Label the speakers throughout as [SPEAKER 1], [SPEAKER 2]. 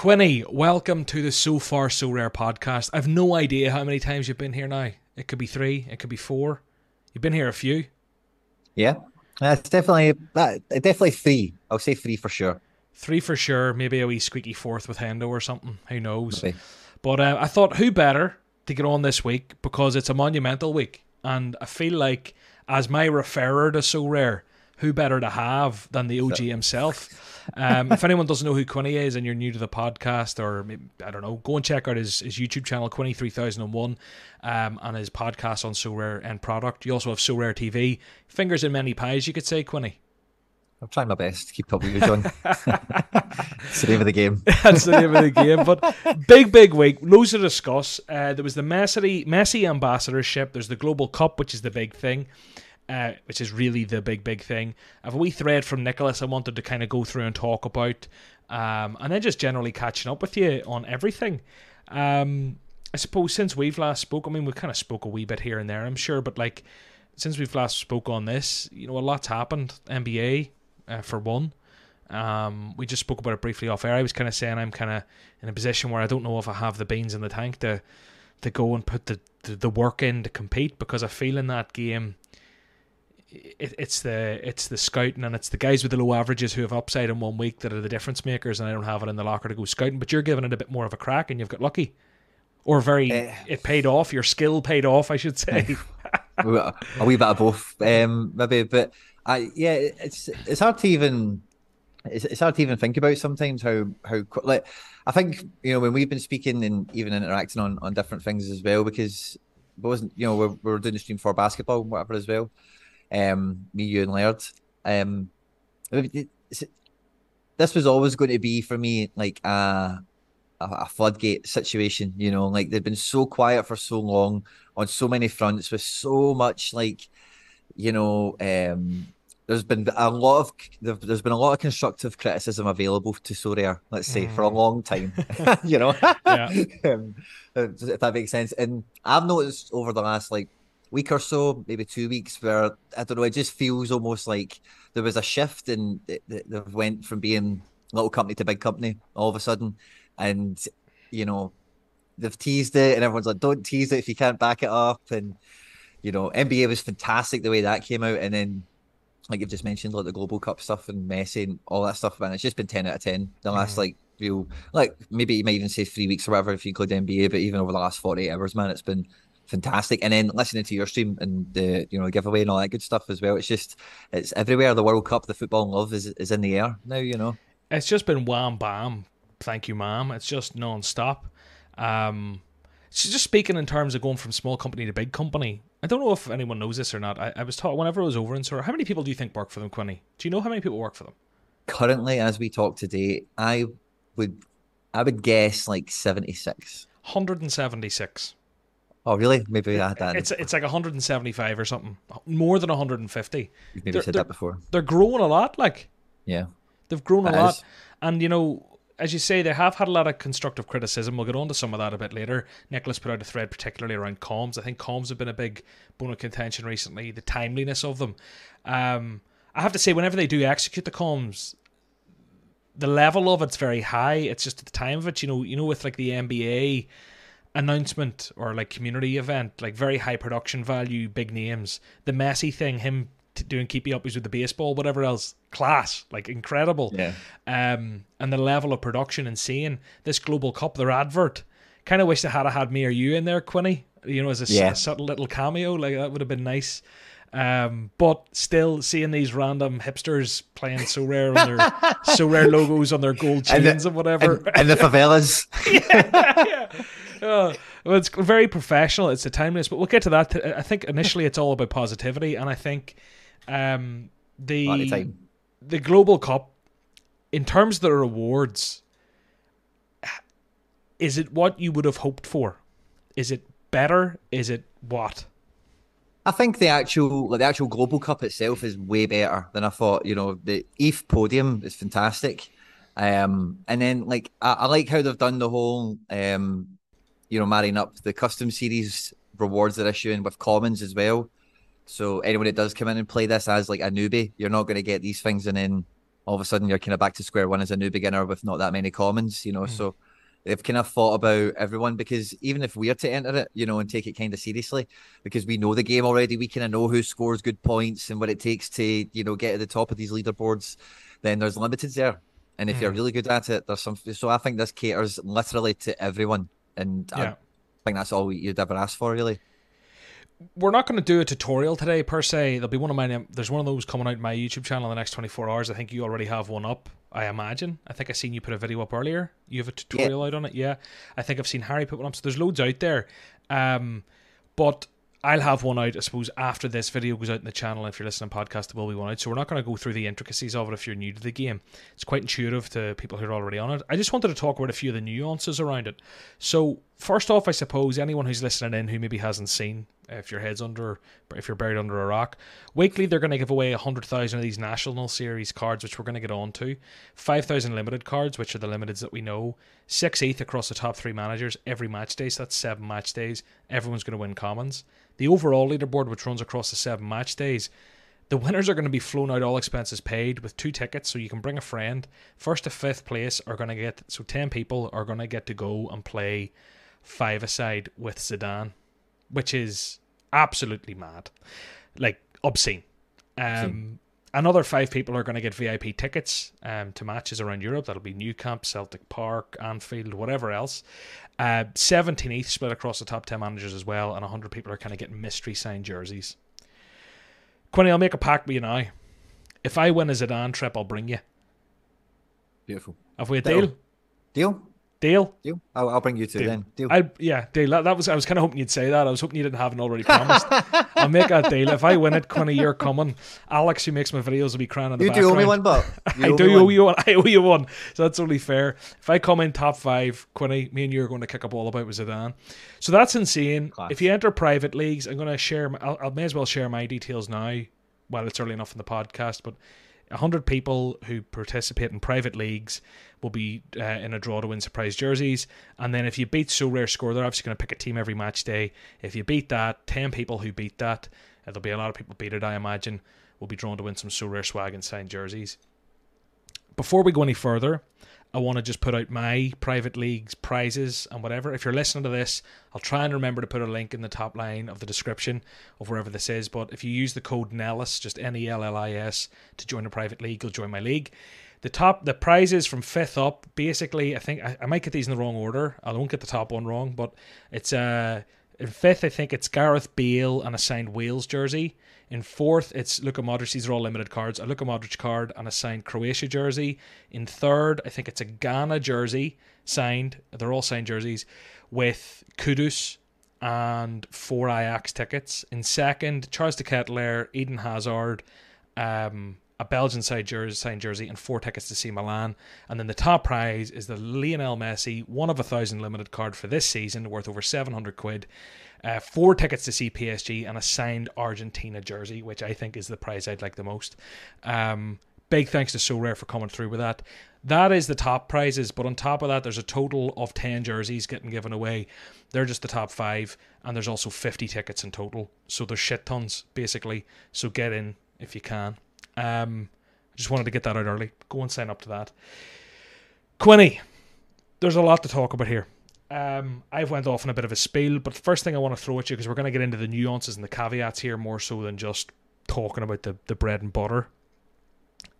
[SPEAKER 1] Quinny, welcome to the So Far Sorare podcast. I've no idea how many times you've been here now. It could be three, it could be four. You've been here a few.
[SPEAKER 2] Yeah, that's definitely that. Definitely three. I'll say three for sure.
[SPEAKER 1] Three for sure. Maybe a wee squeaky fourth with Hendo or something. Who knows?
[SPEAKER 2] Maybe.
[SPEAKER 1] But uh, I thought, who better to get on this week because it's a monumental week, and I feel like as my referrer to So Rare, who better to have than the OG himself? Um, if anyone doesn't know who Quinny is and you're new to the podcast, or maybe, I don't know, go and check out his, his YouTube channel, Quinny three thousand and one, um, and his podcast on Sorare End Product. You also have Sorare TV. Fingers in many pies, you could say, Quinny.
[SPEAKER 2] I'm trying my best to keep up with you, John. it's the name of the game.
[SPEAKER 1] That's the name of the game. But big, big week. Loads to discuss. Uh, there was the Messi, Messi ambassadorship. There's the Global Cup, which is the big thing uh, which is really the big, big thing. I have a wee thread from Nicholas I wanted to kind of go through and talk about, um, and then just generally catching up with you on everything. Um, I suppose since we've last spoke, I mean, we kind of spoke a wee bit here and there, I'm sure, but like since we've last spoke on this, you know, a lot's happened. NBA, uh, for one. Um, we just spoke about it briefly off air. I was kind of saying I'm kind of in a position where I don't know if I have the beans in the tank to to go and put the, the, the work in to compete because I feel in that game it, it's the it's the scouting and it's the guys with the low averages who have upside in one week that are the difference makers, and I don't have it in the locker to go scouting. But you're giving it a bit more of a crack, and you've got lucky, or very uh, it paid off. Your skill paid off, I should say.
[SPEAKER 2] a wee bit of both, um, maybe. But I yeah, it's it's hard to even it's, it's hard to even think about sometimes how how like I think you know when we've been speaking and even interacting on on different things as well because it wasn't you know we're, we're doing the stream for basketball and whatever as well um, me, you, and Laird. Um, this was always going to be for me like a, a, floodgate situation, you know, like they've been so quiet for so long on so many fronts with so much like, you know, um, there's been a lot of there's been a lot of constructive criticism available to Sorare, let's say, mm. for a mm. long time. you know, um, if that makes sense. And I've noticed over the last like week or so, maybe two weeks, where I don't know, it just feels almost like there was a shift and they've went from being little company to big company all of a sudden, and you know they've teased it, and everyone's like, "Don't tease it if you can't back it up." And you know, NBA was fantastic the way that came out, and then like you've just mentioned, like the Global Cup stuff and Messi and all that stuff, man, it's just been ten out of ten the last mm-hmm. like real like maybe you might even say three weeks or whatever if you include NBA, but even over the last forty eight hours, man, it's been fantastic. And then listening to your stream and the you know giveaway and all that good stuff as well. It's just it's everywhere. The World Cup, the football love is is in the air now. You know,
[SPEAKER 1] it's just been wham bam. Thank you, ma'am. It's just non-stop. Um, just speaking in terms of going from small company to big company. I don't know if anyone knows this or not. I, I was taught whenever I was over in Sorare, how many people do you think work for them, Quinny? Do you know how many people work for them?
[SPEAKER 2] Currently, as we talk today, I would I would guess like seventy six.
[SPEAKER 1] 176.
[SPEAKER 2] Oh, really? Maybe I had that.
[SPEAKER 1] It's it's like 175 or something, more than 150.
[SPEAKER 2] You've maybe they're, said that before.
[SPEAKER 1] They're growing a lot, like
[SPEAKER 2] yeah,
[SPEAKER 1] they've grown a lot, and you know, as you say, they have had a lot of constructive criticism. We'll get on to some of that a bit later. Nicholas put out a thread, particularly around comms. I think comms have been a big bone of contention recently. The timeliness of them. Um, I have to say, whenever they do execute the comms, the level of it's very high. It's just at the time of it, you know, you know, with like the NBA announcement or like community event, like very high production value, big names. The Messi thing, him t- doing keepy uppies with the baseball, whatever else, class, like incredible.
[SPEAKER 2] Yeah.
[SPEAKER 1] Um, and the level of production and seeing this global cup, their advert. Kind of wish they had had me or you in there, Quinny. You know, as a, yeah. a subtle little cameo, like that would have been nice. Um, but still seeing these random hipsters playing Sorare on their Sorare logos on their gold chains and, the, and whatever,
[SPEAKER 2] and, and the favelas.
[SPEAKER 1] yeah, yeah oh, well, it's very professional. It's a timeless, but we'll get to that. I think initially it's all about positivity, and I think um, the the Global Cup, in terms of the rewards, is it what you would have hoped for? Is it better? Is it what?
[SPEAKER 2] I think the actual like the actual Global Cup itself is way better than I thought. You know, the ETH podium is fantastic. Um, and then like I, I, like how they've done the whole um you know, marrying up the custom series rewards they're issuing with commons as well. So anyone that does come in and play this as like a newbie, you're not going to get these things and then all of a sudden you're kind of back to square one as a new beginner with not that many commons, you know.
[SPEAKER 1] Mm.
[SPEAKER 2] So they've kind of thought about everyone because even if we're to enter it, you know, and take it kind of seriously, because we know the game already, we kind of know who scores good points and what it takes to, you know, get to the top of these leaderboards, then there's limiteds there. And if you're
[SPEAKER 1] Mm.
[SPEAKER 2] really good at it, there's some. So I think this caters literally to everyone, and I think that's all you'd ever ask for, really.
[SPEAKER 1] we're not going to do a tutorial today per se. There'll be one of my there's one of those coming out my YouTube channel in the next 24 hours. I think you already have one up. I imagine. I think I seen you put a video up earlier. You have a tutorial out on it. Yeah, I think I've seen Harry put one up. So there's loads out there. Um, but I'll have one out, I suppose, after this video goes out in the channel. If you're listening to podcast, there will be one out. So we're not going to go through the intricacies of it if you're new to the game. It's quite intuitive to people who are already on it. I just wanted to talk about a few of the nuances around it. So first off, I suppose anyone who's listening in who maybe hasn't seen, if your head's under, if you're buried under a rock, weekly they're going to give away hundred thousand of these national series cards, which we're going to get on to. Five thousand limited cards, which are the limiteds that we know. Six across the top three managers every match day. So that's seven match days. Everyone's going to win commons. The overall leaderboard, which runs across the seven match days, the winners are going to be flown out all expenses paid with two tickets, so you can bring a friend. First to fifth place are going to get so ten people are going to get to go and play five aside with Zidane, which is absolutely mad, like obscene. Um, another five people are going to get VIP tickets um, to matches around Europe. That'll be Nou Camp, Celtic Park, Anfield, whatever else. Uh, 17 ETH split across the top 10 managers as well, and 100 people are kind of getting mystery signed jerseys. Quinny, I'll make a pact with you now. If I win a Zidane trip, I'll bring you.
[SPEAKER 2] Beautiful.
[SPEAKER 1] Have we a
[SPEAKER 2] Deal.
[SPEAKER 1] deal?
[SPEAKER 2] Deal?
[SPEAKER 1] Deal?
[SPEAKER 2] Deal? I'll, I'll bring you two
[SPEAKER 1] Deal.
[SPEAKER 2] then. Deal.
[SPEAKER 1] I yeah, deal. That, that was I was kind of hoping you'd say that. I was hoping you didn't have it already promised. I'll make that deal. If I win it, Quinny, you're coming. Alex, who makes my videos, will be crying in the
[SPEAKER 2] you
[SPEAKER 1] background.
[SPEAKER 2] do owe me one, but you
[SPEAKER 1] I
[SPEAKER 2] owe
[SPEAKER 1] do owe you one. I owe you one. So that's only fair. If I come in top five, Quinny, me and you are going to kick up all about with Zidane. So that's insane.
[SPEAKER 2] Class.
[SPEAKER 1] If you enter private leagues, I'm going to share. my- I'll, I may as well share my details now. While it's early enough in the podcast, but 100 people who participate in private leagues will be uh, in a draw to win surprise jerseys. And then if you beat Sorare Score, they're obviously going to pick a team every match day. If you beat that, 10 people who beat that, uh, there'll be a lot of people beat it, I imagine, will be drawn to win some Sorare swag and signed jerseys. Before we go any further, I want to just put out my private leagues prizes and whatever. If you're listening to this, I'll try and remember to put a link in the top line of the description of wherever this is. But if you use the code NELLIS, just N E L L I S, to join a private league, you'll join my league. The top, the prizes from fifth up, basically, I think I, I might get these in the wrong order. I won't get the top one wrong, but it's uh in fifth, I think it's Gareth Bale and a signed Wales jersey. In fourth, it's Luka Modric. These are all limited cards. A Luka Modric card and a signed Croatia jersey. In third, I think it's a Ghana jersey signed. They're all signed jerseys with Kudus and four Ajax tickets. In second, Charles de Ketelaere, Eden Hazard, um, a Belgian side jersey, signed jersey, and four tickets to see Milan. And then the top prize is the Lionel Messi one of a thousand limited card for this season, worth over seven hundred quid. Uh, four tickets to see PSG and a signed Argentina jersey, which I think is the prize I'd like the most. Um, big thanks to Sorare for coming through with that. That is the top prizes, but on top of that, there's a total of 10 jerseys getting given away. They're just the top five, and there's also 50 tickets in total. So there's shit tons, basically. So get in if you can. Um, just wanted to get that out early. Go and sign up to that. Quinny, there's a lot to talk about here. Um, I've went off on a bit of a spiel, but the first thing I want to throw at you because we're going to get into the nuances and the caveats here more so than just talking about the, the bread and butter.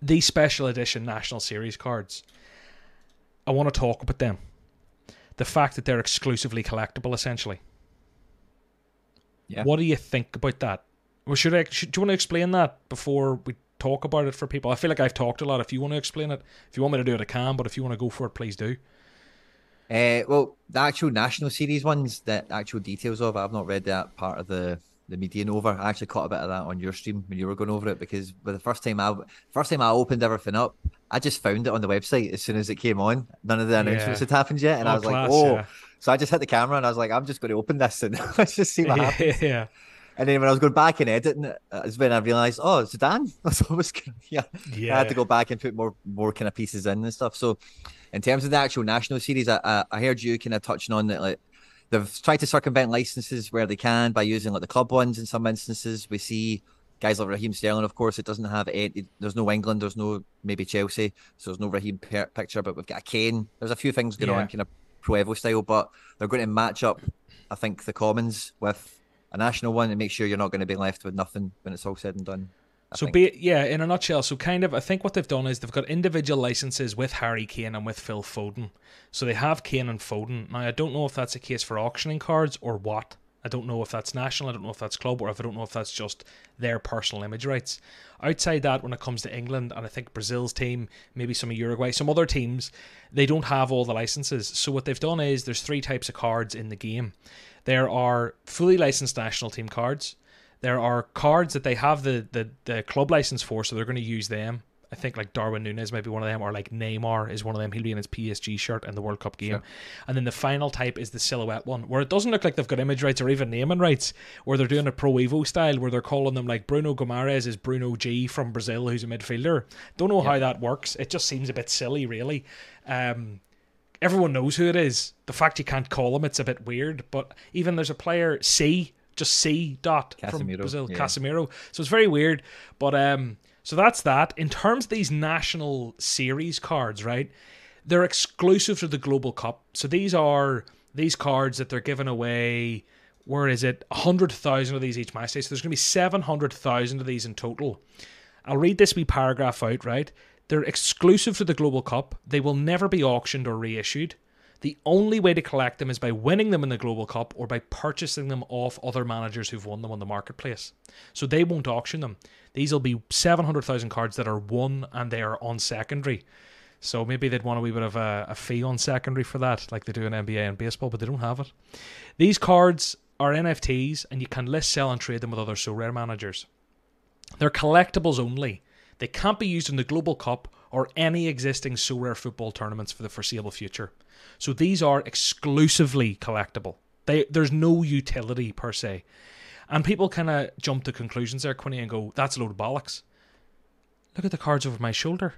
[SPEAKER 1] These special edition National Series cards, I want to talk about them. The fact that they're exclusively collectible, essentially.
[SPEAKER 2] Yeah.
[SPEAKER 1] What do you think about that? Well, should I? Should, do you want to explain that before we talk about it for people? I feel like I've talked a lot. If you want to explain it, if you want me to do it, I can. But if you want to go for it, please do.
[SPEAKER 2] Uh, well, the actual national series ones, the actual details of, I've not read that part of the the median over. I actually caught a bit of that on your stream when you were going over it because the first time I first time I opened everything up, I just found it on the website as soon as it came on. None of the announcements
[SPEAKER 1] Yeah.
[SPEAKER 2] had happened yet, and
[SPEAKER 1] Oh,
[SPEAKER 2] I was
[SPEAKER 1] class,
[SPEAKER 2] like, oh.
[SPEAKER 1] yeah.
[SPEAKER 2] So I just hit the camera and I was like, I'm just going to open this and let's just see what happens.
[SPEAKER 1] yeah,
[SPEAKER 2] And then when I was going back and editing it, uh, is when I realized, oh, it's Dan. So I was, kinda- yeah,
[SPEAKER 1] yeah.
[SPEAKER 2] I had to go back and put more more kind of pieces in and stuff. So, in terms of the actual national series, I I, I heard you kind of touching on that, like they've tried to circumvent licenses where they can by using like the club ones. In some instances, we see guys like Raheem Sterling, of course, it doesn't have any, there's no England, there's no maybe Chelsea, so there's no Raheem picture, but we've got a Kane. There's a few things going yeah. on, kind of pro Evo style, but they're going to match up, I think, the Commons with a national one and make sure you're not going to be left with nothing when it's all said and done.
[SPEAKER 1] I so be yeah, in a nutshell, so kind of I think what they've done is they've got individual licenses with Harry Kane and with Phil Foden. So they have Kane and Foden. Now I don't know if that's a case for auctioning cards or what. I don't know if that's national, I don't know if that's club, or if I don't know if that's just their personal image rights. Outside that, when it comes to England and I think Brazil's team, maybe some of Uruguay, some other teams, they don't have all the licenses. So what they've done is there's three types of cards in the game. There are fully licensed national team cards. There are cards that they have the, the, the club license for, so they're going to use them. I think like Darwin Nunez might be one of them, or like Neymar is one of them. He'll be in his PSG shirt in the World Cup game. Sure. And then the final type is the silhouette one, where it doesn't look like they've got image rights or even naming rights, where they're doing a Pro Evo style, where they're calling them like Bruno Guimaraes is Bruno G from Brazil, who's a midfielder. Don't know yeah. how that works. It just seems a bit silly, really. Um, everyone knows who it is. The fact you can't call him, it's a bit weird. But even there's a player C, just C dot Casemiro, from Brazil, yeah. Casemiro. So it's very weird. But um, so that's that. In terms of these national series cards, right? They're exclusive to the Global Cup. So these are these cards that they're giving away. Where is it? 100,000 of these each match day. So there's going to be 700,000 of these in total. I'll read this wee paragraph out, right? They're exclusive to the Global Cup. They will never be auctioned or reissued. The only way to collect them is by winning them in the Global Cup or by purchasing them off other managers who've won them on the marketplace. So they won't auction them. These will be 700,000 cards that are won and they are on secondary. So maybe they'd want a wee bit of a, a fee on secondary for that, like they do in NBA and baseball, but they don't have it. These cards are NFTs and you can list, sell, and trade them with other Sorare managers. They're collectibles only. They can't be used in the Global Cup or any existing Sorare football tournaments for the foreseeable future. So these are exclusively collectible. They, there's no utility per se. And people kind of jump to conclusions there, Quinny, and go, that's a load of bollocks. Look at the cards over my shoulder.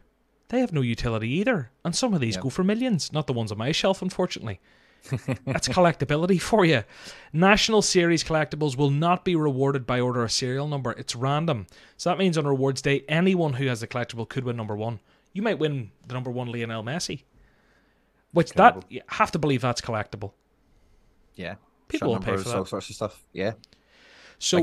[SPEAKER 1] They have no utility either. And some of these yep. go for millions. Not the ones on my shelf, unfortunately. That's collectability for you. National Series collectibles will not be rewarded by order of serial number. It's random. So that means on rewards day, anyone who has the collectible could win number one. You might win the number one Lionel Messi. Which that you have to believe that's collectible.
[SPEAKER 2] Yeah.
[SPEAKER 1] People will pay for that.
[SPEAKER 2] All sorts of stuff. Yeah.
[SPEAKER 1] So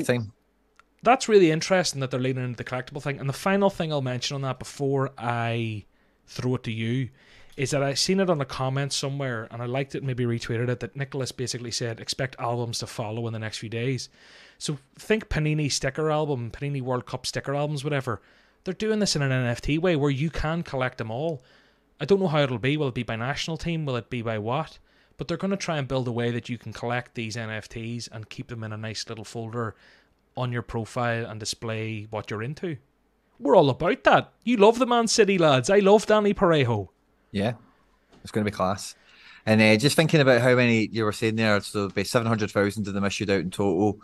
[SPEAKER 1] that's really interesting that they're leaning into the collectible thing. And the final thing I'll mention on that before I throw it to you is that I seen it on a comment somewhere and I liked it, maybe retweeted it, that Nicholas basically said expect albums to follow in the next few days. So think Panini sticker album, Panini World Cup sticker albums, whatever. They're doing this in an NFT way where you can collect them all. I don't know how it'll be. Will it be by national team? Will it be by what? but they're going to try and build a way that you can collect these NFTs and keep them in a nice little folder on your profile and display what you're into. We're all about that. You love the Man City lads. I love Dani Parejo.
[SPEAKER 2] Yeah, it's going to be class. And uh, just thinking about how many you were saying there, so there'll be 700,000 of them issued out in total.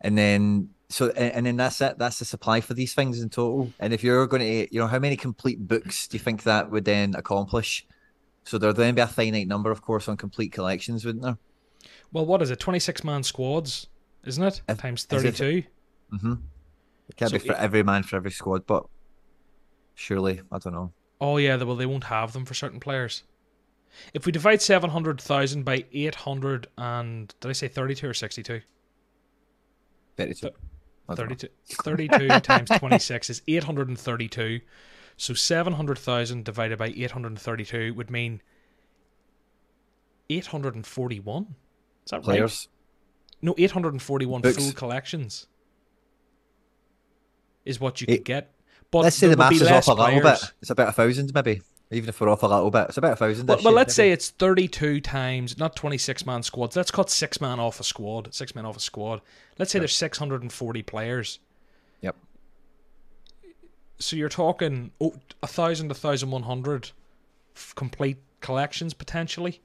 [SPEAKER 2] And then, so, and then that's it. That's the supply for these things in total. And if you're going to, you know, how many complete books do you think that would then accomplish? So there'd then be a finite number, of course, on complete collections, wouldn't there?
[SPEAKER 1] Well, what is it? Twenty six man squads, isn't it? If, Times thirty two.
[SPEAKER 2] Mm-hmm. It can't so be for it, every man for every squad, but surely I don't know.
[SPEAKER 1] Oh yeah, well they won't have them for certain players. If we divide seven hundred thousand by eight hundred and did I say thirty two or sixty two?
[SPEAKER 2] Thirty two.
[SPEAKER 1] 32, 32 times 26 is 832 so 700,000 divided by 832 would mean 841. Is that Players. right? No, 841 Books. full collections is what you could get.
[SPEAKER 2] But let's say the maths is off a little bit. It's about a thousand, maybe. Even if we're off a little bit, it's about a thousand.
[SPEAKER 1] Well, well let's maybe. say it's 32 times, not 26 man squads. Let's cut six man off a squad, six men off a squad. Let's say there's 640 players Yep. so you're talking oh, a thousand, a thousand one hundred complete collections potentially.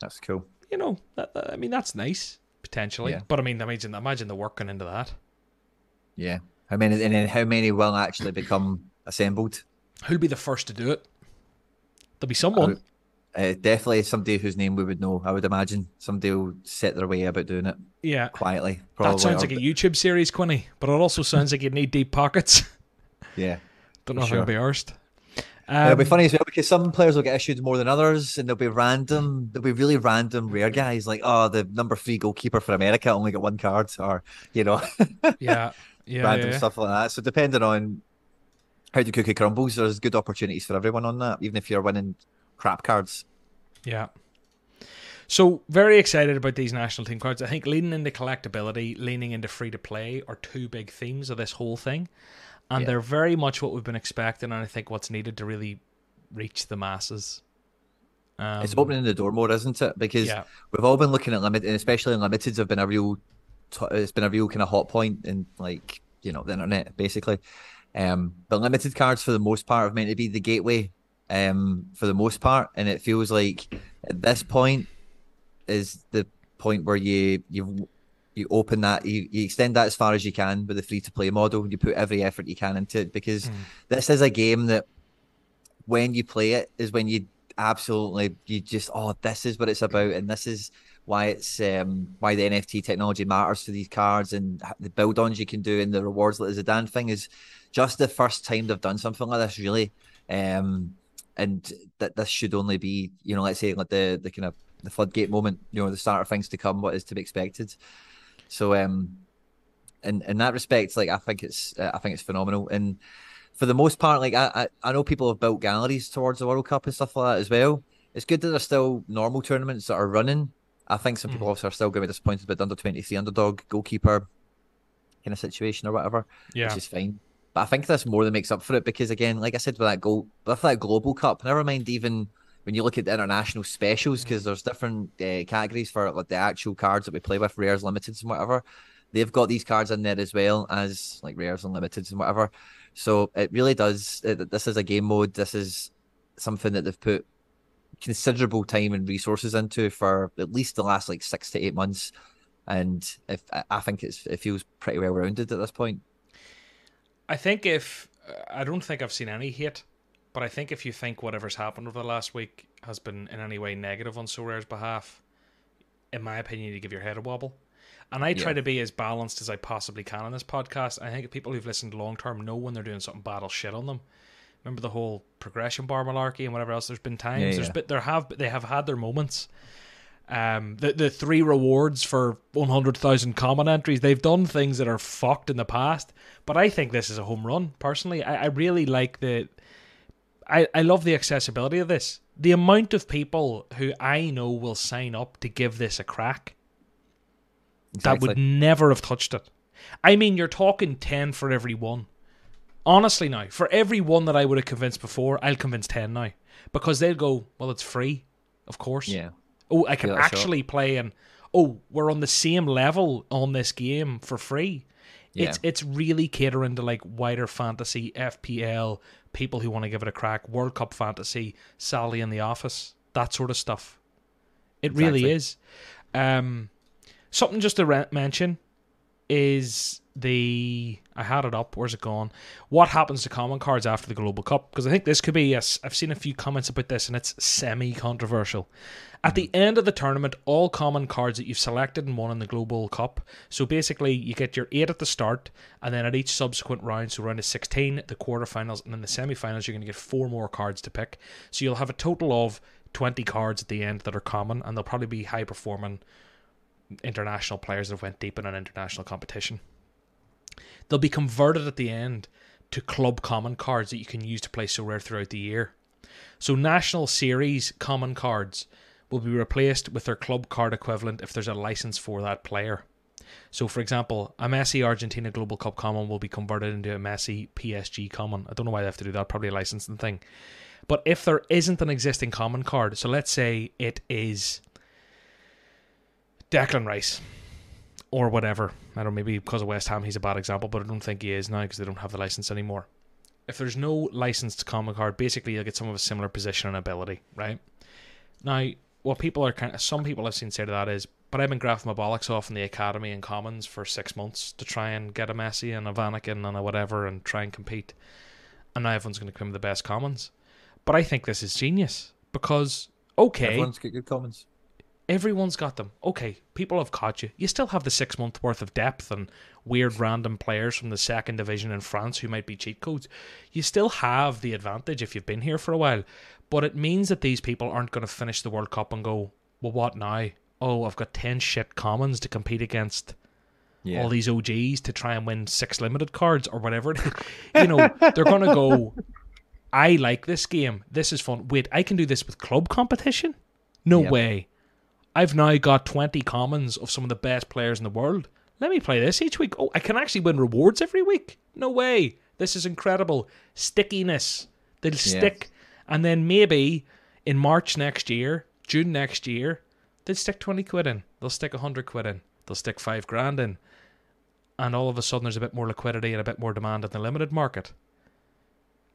[SPEAKER 2] That's cool.
[SPEAKER 1] You know, that, that, I mean, that's nice potentially. Yeah. But I mean, imagine imagine the work going into that.
[SPEAKER 2] Yeah. How many? And then how many will actually become assembled?
[SPEAKER 1] Who'll be the first to do it? There'll be someone.
[SPEAKER 2] Uh, definitely somebody whose name we would know. I would imagine somebody will set their way about doing it
[SPEAKER 1] Yeah.
[SPEAKER 2] quietly. Probably.
[SPEAKER 1] That sounds like a YouTube series, Quinny, but it also sounds like you'd need deep pockets.
[SPEAKER 2] yeah.
[SPEAKER 1] Don't know how to be arsed.
[SPEAKER 2] It'll be
[SPEAKER 1] Um,
[SPEAKER 2] funny as well because some players will get issued more than others, and they'll be random. There'll be really random, rare guys like, oh, the number three goalkeeper for America only got one card, or you know,
[SPEAKER 1] Yeah. Yeah.
[SPEAKER 2] random
[SPEAKER 1] yeah.
[SPEAKER 2] stuff like that. So depending on how the cookie crumbles, there's good opportunities for everyone on that, even if you're winning crap cards.
[SPEAKER 1] Yeah. So very excited about these national team cards. I think leaning into collectability, leaning into free to play are two big themes of this whole thing. And
[SPEAKER 2] Yeah.
[SPEAKER 1] they're very much what we've been expecting and I think what's needed to really reach the masses. Um,
[SPEAKER 2] it's opening the door more, isn't it? Because
[SPEAKER 1] Yeah.
[SPEAKER 2] we've all been looking at limit, and especially limiteds have been a real, t- it's been a real kind of hot point in like you know the internet basically. Um, but limited cards for the most part have meant to be the gateway, um, for the most part, and it feels like at this point is the point where you you you open that you, you extend that as far as you can with the free to play model. You put every effort you can into it because
[SPEAKER 1] Mm.
[SPEAKER 2] this is a game that when you play it is when you absolutely you just oh this is what it's about and this is why it's um why the NFT technology matters to these cards and the build ons you can do and the rewards like the Zidane thing is just the first time they've done something like this really um and that this should only be you know let's say like the the kind of the floodgate moment you know the start of things to come what is to be expected so um in in that respect like I think it's uh, I think it's phenomenal and for the most part, like I, I, I know people have built galleries towards the World Cup and stuff like that as well. It's good that there's still normal tournaments that are running. I think some people
[SPEAKER 1] Mhm.
[SPEAKER 2] also are still going to be disappointed about the under twenty three underdog goalkeeper kind of situation or whatever,
[SPEAKER 1] Yeah.
[SPEAKER 2] which is fine. But I think this more than makes up for it because again, like I said with that goal, with that global cup, never mind even when you look at the international specials because there's different uh, categories for like the actual cards that we play with, rares, limiteds, and whatever. They've got these cards in there as well as like rares and limiteds and whatever. So it really does. It, this is a game mode. This is something that they've put considerable time and resources into for at least the last like six to eight months. And if I- think it's it feels pretty well rounded at this point.
[SPEAKER 1] I think if I don't think I've seen any hate, but I think if you think whatever's happened over the last week has been in any way negative on Sorare's behalf, in my opinion, you give your head a wobble. And I try
[SPEAKER 2] Yeah.
[SPEAKER 1] to be as balanced as I possibly can on this podcast. I think people who've listened long term know when they're doing something bad, I'll shit on them. Remember the whole progression bar malarkey and whatever else. There's been times.
[SPEAKER 2] Yeah,
[SPEAKER 1] There's
[SPEAKER 2] yeah.
[SPEAKER 1] been there have they have had their moments. Um, the the three rewards for one hundred thousand common entries. They've done things that are fucked in the past, but I think this is a home run. Personally, I, I really like the. I I love the accessibility of this. The amount of people who I know will sign up to give this a crack that would never have touched it. I mean, you're talking 10 for every one. Honestly, now, for every one that I would have convinced before, I'll convince 10 now. Because they'll go, well, it's free, of course.
[SPEAKER 2] Yeah.
[SPEAKER 1] Oh, I can
[SPEAKER 2] Give that a shot.
[SPEAKER 1] actually play and, oh, we're on the same level on this game for free. It's
[SPEAKER 2] Yeah.
[SPEAKER 1] it's really catering to like wider fantasy, FPL, people who want to give it a crack, World Cup fantasy, Sally in the office, that sort of stuff. It really is. Um, something just to re- mention is the I had it up. Where's it gone? What happens to common cards after the Global Cup? Because I think this could be. yes, I've seen a few comments about this, and it's semi-controversial. At the hmm. end of the tournament, all common cards that you've selected and won in the Global Cup. So basically, you get your eight at the start, and then at each subsequent round, so round of sixteen, the quarterfinals, and then the semi-finals, you're going to get four more cards to pick. So you'll have a total of twenty cards at the end that are common, and they'll probably be high-performing international players that have went deep in an international competition. They'll be converted at the end to club common cards that you can use to play Sorare throughout the year. So national series common cards will be replaced with their club card equivalent if there's a license for that player. So, for example, a Messi Argentina Global Cup common will be converted into a Messi PSG common. I don't know why they have to do that, probably a licensing thing. But if there isn't an existing common card, so let's say it is Declan Rice or whatever. I don't know, maybe because of West Ham he's a bad example, but I don't think he is now because they don't have the license anymore. If there's no licensed common card, basically you'll get some of a similar position and ability, right? Now, what people are kind of, some people I've seen say to that is, but I've been grafting my bollocks off in the academy and commons for six months to try and get a Messi and a Vanaken and a whatever and try and compete. And now everyone's going to come with the best commons. But I think this is genius because Okay.
[SPEAKER 2] Everyone's got good commons.
[SPEAKER 1] Everyone's got them. Okay, people have caught you. You still have the six month worth of depth and weird random players from the second division in France who might be cheat codes. You still have the advantage if you've been here for a while. But it means that these people aren't going to finish the World Cup and go, well, what now? Oh, I've got 10 shit commons to compete against
[SPEAKER 2] Yeah.
[SPEAKER 1] all these OGs to try and win six limited cards or whatever. you know, they're going to go, I like this game. This is fun. Wait, I can do this with club competition? No
[SPEAKER 2] Yep.
[SPEAKER 1] way. I've now got 20 commons of some of the best players in the world. Let me play this each week. Oh, I can actually win rewards every week. No way. This is incredible. Stickiness. They'll stick. And then maybe in March next year, June next year, they'll stick 20 quid in. They'll stick 100 quid in. They'll stick 5 grand in. And all of a sudden, there's a bit more liquidity and a bit more demand in the limited market.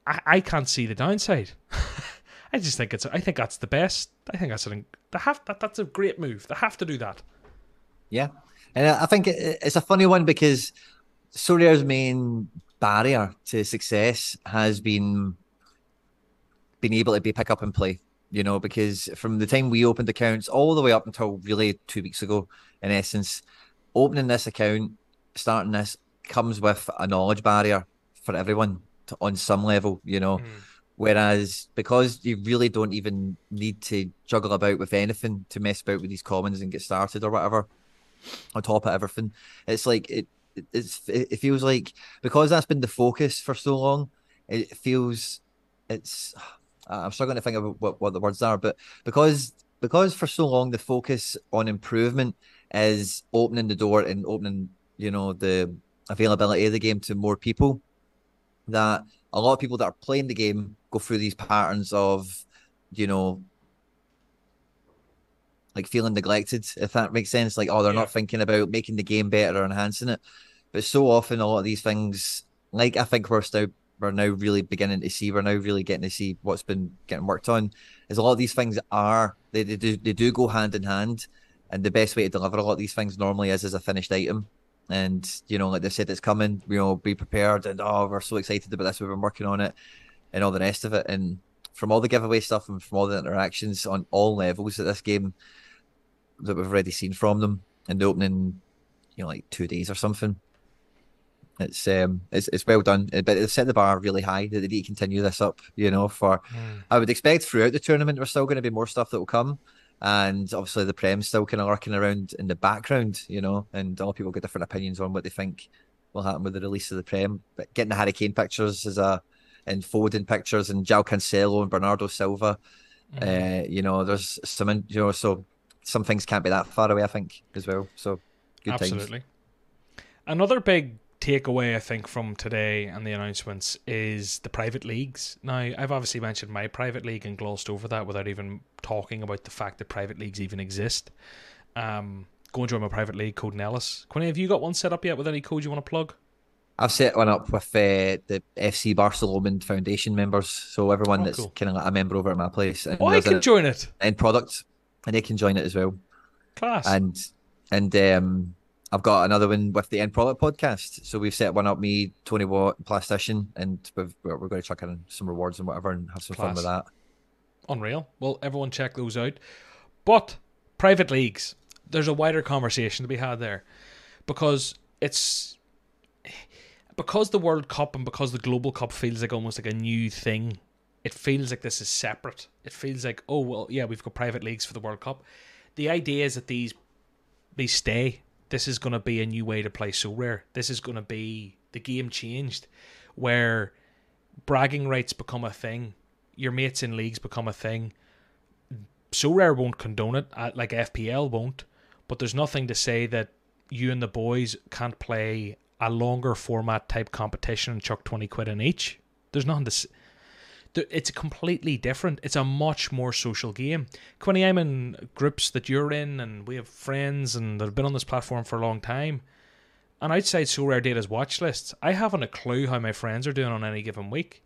[SPEAKER 1] I, I can't see the downside. I just think it's. I think that's the best. I think that's an. They have that. That's a great move. They have to do that.
[SPEAKER 2] Yeah, and I think it's a funny one because Sorare's main barrier to success has been being able to be pick up and play. You know, because from the time we opened accounts all the way up until really two weeks ago, in essence, opening this account, starting this comes with a knowledge barrier for everyone to, on some level. You know, mm. Whereas because you really don't even need to juggle about with anything to mess about with these commons and get started or whatever, on top of everything, it's like it it- it's it feels like because that's been the focus for so long, it feels it's I'm struggling to think of what, what the words are, but because because for so long the focus on improvement is opening the door and opening you know the availability of the game to more people that a lot of people that are playing the game go through these patterns of, you know, like feeling neglected, if that makes sense. Like, oh, they're
[SPEAKER 1] Yeah.
[SPEAKER 2] not thinking about making the game better or enhancing it. But so often, a lot of these things, like I think we're still we're now really beginning to see, we're now really getting to see what's been getting worked on. Is a lot of these things are they, they do they do go hand in hand, and the best way to deliver a lot of these things normally is as a finished item. And you know, like they said, it's coming. You know, be prepared, and oh, we're so excited about this. We've been working on it, and all the rest of it. And from all the giveaway stuff and from all the interactions on all levels of this game that we've already seen from them in the opening, you know, like two days or something. It's um, it's it's well done, but they've set the bar really high. That they need to continue this up. You know, for I would expect throughout the tournament there's still going to be more stuff that will come, and obviously the Prem's still kind of lurking around in the background. You know, and all people get different opinions on what they think will happen with the release of the Prem. But getting the Harry Kane pictures is a and Foden pictures and João Cancelo and Bernardo Silva. Uh, you know, there's some, you know, so some things can't be that far away. I think as well. So good times.
[SPEAKER 1] Absolutely. Another big takeaway, I think, from today and the announcements is the private leagues. Now, I've obviously mentioned my private league and glossed over that without even talking about the fact that private leagues even exist. Um, go and join my private league, Code Nellis. Quinny, have you got one set up yet with any code you want to plug?
[SPEAKER 2] I've set one up with uh, the FC Barcelona Foundation members, so everyone
[SPEAKER 1] Oh,
[SPEAKER 2] that's
[SPEAKER 1] cool.
[SPEAKER 2] kind of like a member over at my place, and
[SPEAKER 1] Oh, I can
[SPEAKER 2] an
[SPEAKER 1] join it.
[SPEAKER 2] end product, and they can join it as well.
[SPEAKER 1] Class.
[SPEAKER 2] And and um, I've got another one with the end product podcast. So we've set one up, me, Tony Watt, plastician, and we've, we're, we're going to chuck in some rewards and whatever, and have some fun with that.
[SPEAKER 1] Unreal. Well, everyone check those out. But private leagues, there's a wider conversation to be had there because it's because the World Cup and because the Global Cup feels like almost like a new thing. It feels like this is separate. It feels like oh well, yeah, we've got private leagues for the World Cup. The idea is that these these stay. This is going to be a new way to play Sorare. This is going to be the game changed, where bragging rights become a thing. Your mates in leagues become a thing. Sorare won't condone it, uh, like FPL won't. But there's nothing to say that you and the boys can't play a longer format type competition and chuck twenty quid in each. There's nothing to. s th- It's completely different. It's a much more social game. Quinny, I'm in groups that you're in, and we have friends and that have been on this platform for a long time. And outside SorareData's watch lists, I haven't a clue how my friends are doing on any given week.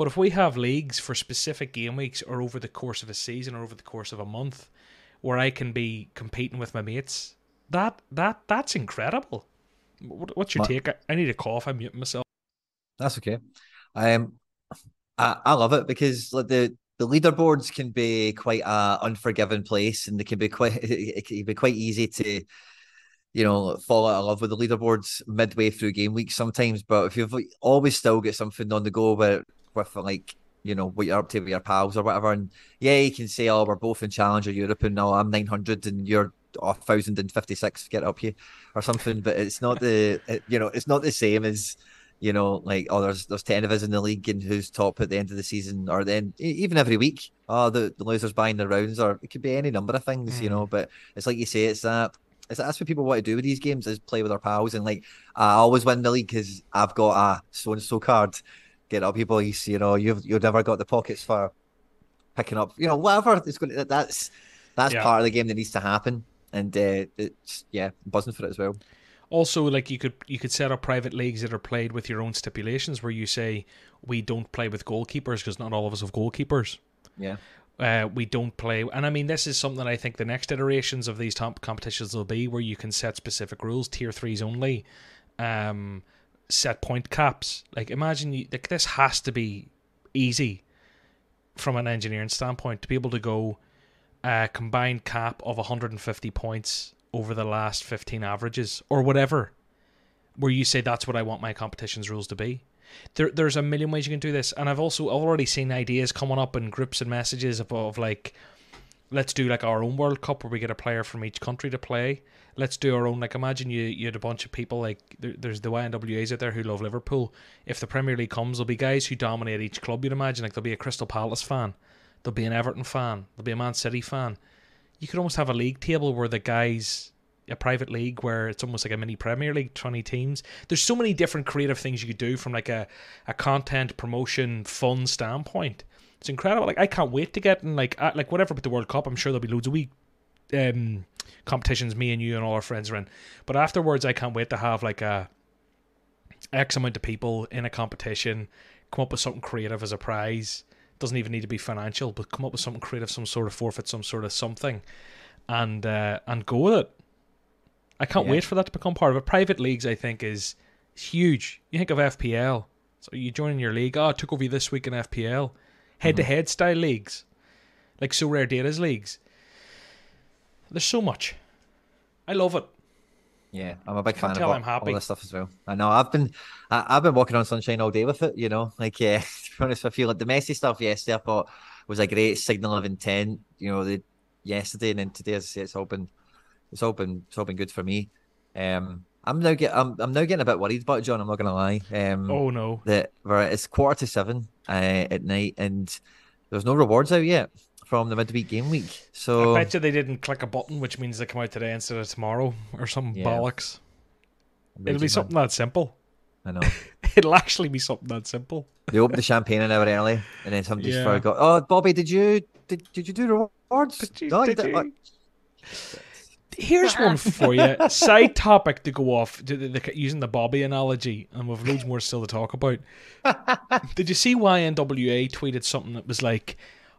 [SPEAKER 1] But if we have leagues for specific game weeks or over the course of a season or over the course of a month where I can be competing with my mates, that that that's incredible. What, what's your take? I, I need a cough. I'm muting myself.
[SPEAKER 2] That's okay. Um, I, I love it because like the the leaderboards can be quite a unforgiving place, and they can be quite it can be quite easy to you know, fall out of love with the leaderboards midway through game week sometimes. But if you've always still got something on the go with, with like, you know, what you're up to with your pals or whatever. And yeah, you can say, oh, we're both in Challenger Europe and now I'm 900 and you're 1056, get up you or something. But it's not the, it, you know, it's not the same as, you know, like, oh, there's there's 10 of us in the league and who's top at the end of the season or then even every week. Oh, the, the losers buying the rounds or it could be any number of things, mm. you know. But it's like you say, it's that that's what people want to do with these games is play with their pals and like I always win the league because I've got a so and so card. Get up, people. You see, you know, you've you've never got the pockets for picking up, you know, whatever. It's going. To, that's that's yeah. part of the game that needs to happen, and uh, it's yeah, buzzing for it as well.
[SPEAKER 1] Also, like you could you could set up private leagues that are played with your own stipulations, where you say we don't play with goalkeepers because not all of us have goalkeepers.
[SPEAKER 2] Yeah
[SPEAKER 1] uh, we don't play. And I mean, this is something I think the next iterations of these top competitions will be where you can set specific rules, tier threes only, um, set point caps. Like, imagine you, like this has to be easy from an engineering standpoint to be able to go uh, a combined cap of 150 points over the last 15 averages or whatever, where you say that's what I want my competition's rules to be there, there's a million ways you can do this, and I've also already seen ideas coming up in groups and messages of, of like, let's do like our own World Cup where we get a player from each country to play. Let's do our own. Like, imagine you you had a bunch of people like there, there's the YNWAs out there who love Liverpool. If the Premier League comes, there'll be guys who dominate each club. You'd imagine like there'll be a Crystal Palace fan, there'll be an Everton fan, there'll be a Man City fan. You could almost have a league table where the guys a private league where it's almost like a mini Premier League, 20 teams. There's so many different creative things you could do from like a, a content promotion fun standpoint. It's incredible. Like I can't wait to get in like at, like whatever with the World Cup. I'm sure there'll be loads of week um, competitions me and you and all our friends are in. But afterwards, I can't wait to have like a X amount of people in a competition, come up with something creative as a prize. Doesn't even need to be financial, but come up with something creative, some sort of forfeit, some sort of something, and uh, and go with it. I can't yeah. wait for that to become part of it. Private leagues, I think, is huge. You think of FPL. So you join in your league. Oh, I took over this week in FPL. Head to head style leagues. Like SorareData's leagues. There's so much. I love it.
[SPEAKER 2] Yeah, I'm a big fan of all, I'm happy. all this stuff as well. I know I've been I, have been walking on sunshine all day with it. You know, like yeah. To be honest, I feel like the Messi stuff yesterday I thought was a great signal of intent. You know, the yesterday and then today, as I say, it's all been it's all been it's all been good for me. Um, I'm now get I'm, I'm now getting a bit worried about John. I'm not gonna lie. Um,
[SPEAKER 1] oh no,
[SPEAKER 2] that it's quarter to seven uh, at night and there's no rewards out yet from the midweek game week. So
[SPEAKER 1] I bet you they didn't click a button, which means they come out today instead of tomorrow or some yeah. bollocks. It'll be something that simple.
[SPEAKER 2] I know.
[SPEAKER 1] It'll actually be something that simple.
[SPEAKER 2] they opened the champagne an hour early, and then somebody yeah. forgot. Oh, Bobby, did you did, did you do rewards? Did you, no, did you?
[SPEAKER 1] Here's one for you. Side topic to go off to the, the, using the Bobby analogy, and we've loads more still to talk about. Did you see YNWA tweeted something that was like,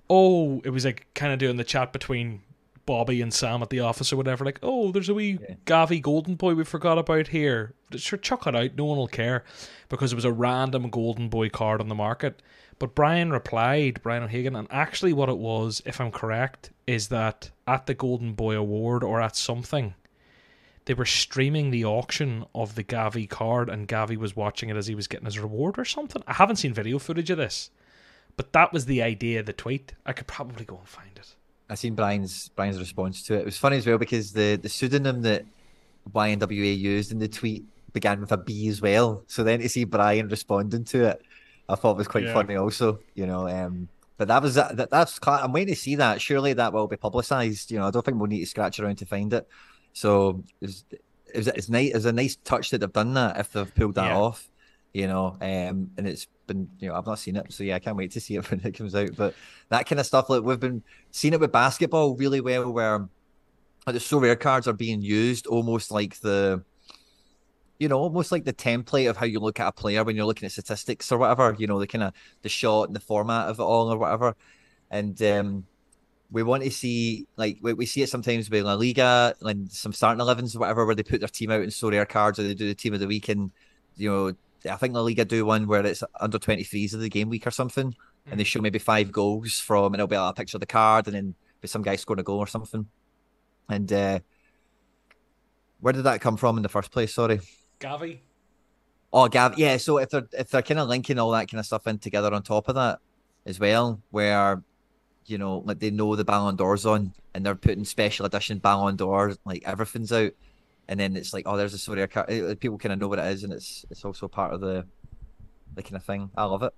[SPEAKER 1] "Oh, it was like kind of doing the chat between Bobby and Sam at the office or whatever. Like, oh, there's a wee yeah. Gavi Golden Boy we forgot about here. Sure, chuck it out. No one will care because it was a random Golden Boy card on the market. But Brian replied, Brian O'Hagan, and actually what it was, if I'm correct, is that at the Golden Boy Award or at something, they were streaming the auction of the Gavi card and Gavi was watching it as he was getting his reward or something. I haven't seen video footage of this. But that was the idea of the tweet. I could probably go and find it.
[SPEAKER 2] I seen Brian's Brian's response to it. It was funny as well because the, the pseudonym that YNWA used in the tweet began with a B as well. So then to see Brian responding to it I thought it was quite yeah. funny also, you know. Um, but that was that, that's I'm waiting to see that. Surely that will be publicised. You know, I don't think we'll need to scratch around to find it. So it's it's, it's nice. It's a nice touch that they've done that if they've pulled that yeah. off. You know, um, and it's been you know I've not seen it, so yeah, I can't wait to see it when it comes out. But that kind of stuff, like we've been seeing it with basketball really well, where like, the Sorare cards are being used almost like the you know, almost like the template of how you look at a player when you're looking at statistics or whatever, you know, the kind of the shot and the format of it all or whatever. And um, we want to see, like, we, we see it sometimes with La Liga and some starting 11s or whatever, where they put their team out in Sorare cards or they do the team of the week. And, you know, I think La Liga do one where it's under 23s of the game week or something. and they show maybe five goals from, and it'll be a picture of the card, and then be some guy scoring a goal or something. And uh, where did that come from in the first place? Sorry,
[SPEAKER 1] Gavi.
[SPEAKER 2] Oh, Gav, yeah. So if they're if they're kind of linking all that kind of stuff in together on top of that as well, where you know, like they know the Ballon d'Or's on, and they're putting special edition Ballon d'Or, like everything's out, and then it's like, oh, there's a sorry, people kind of know what it is, and it's it's also part of the the kind of thing. I love it.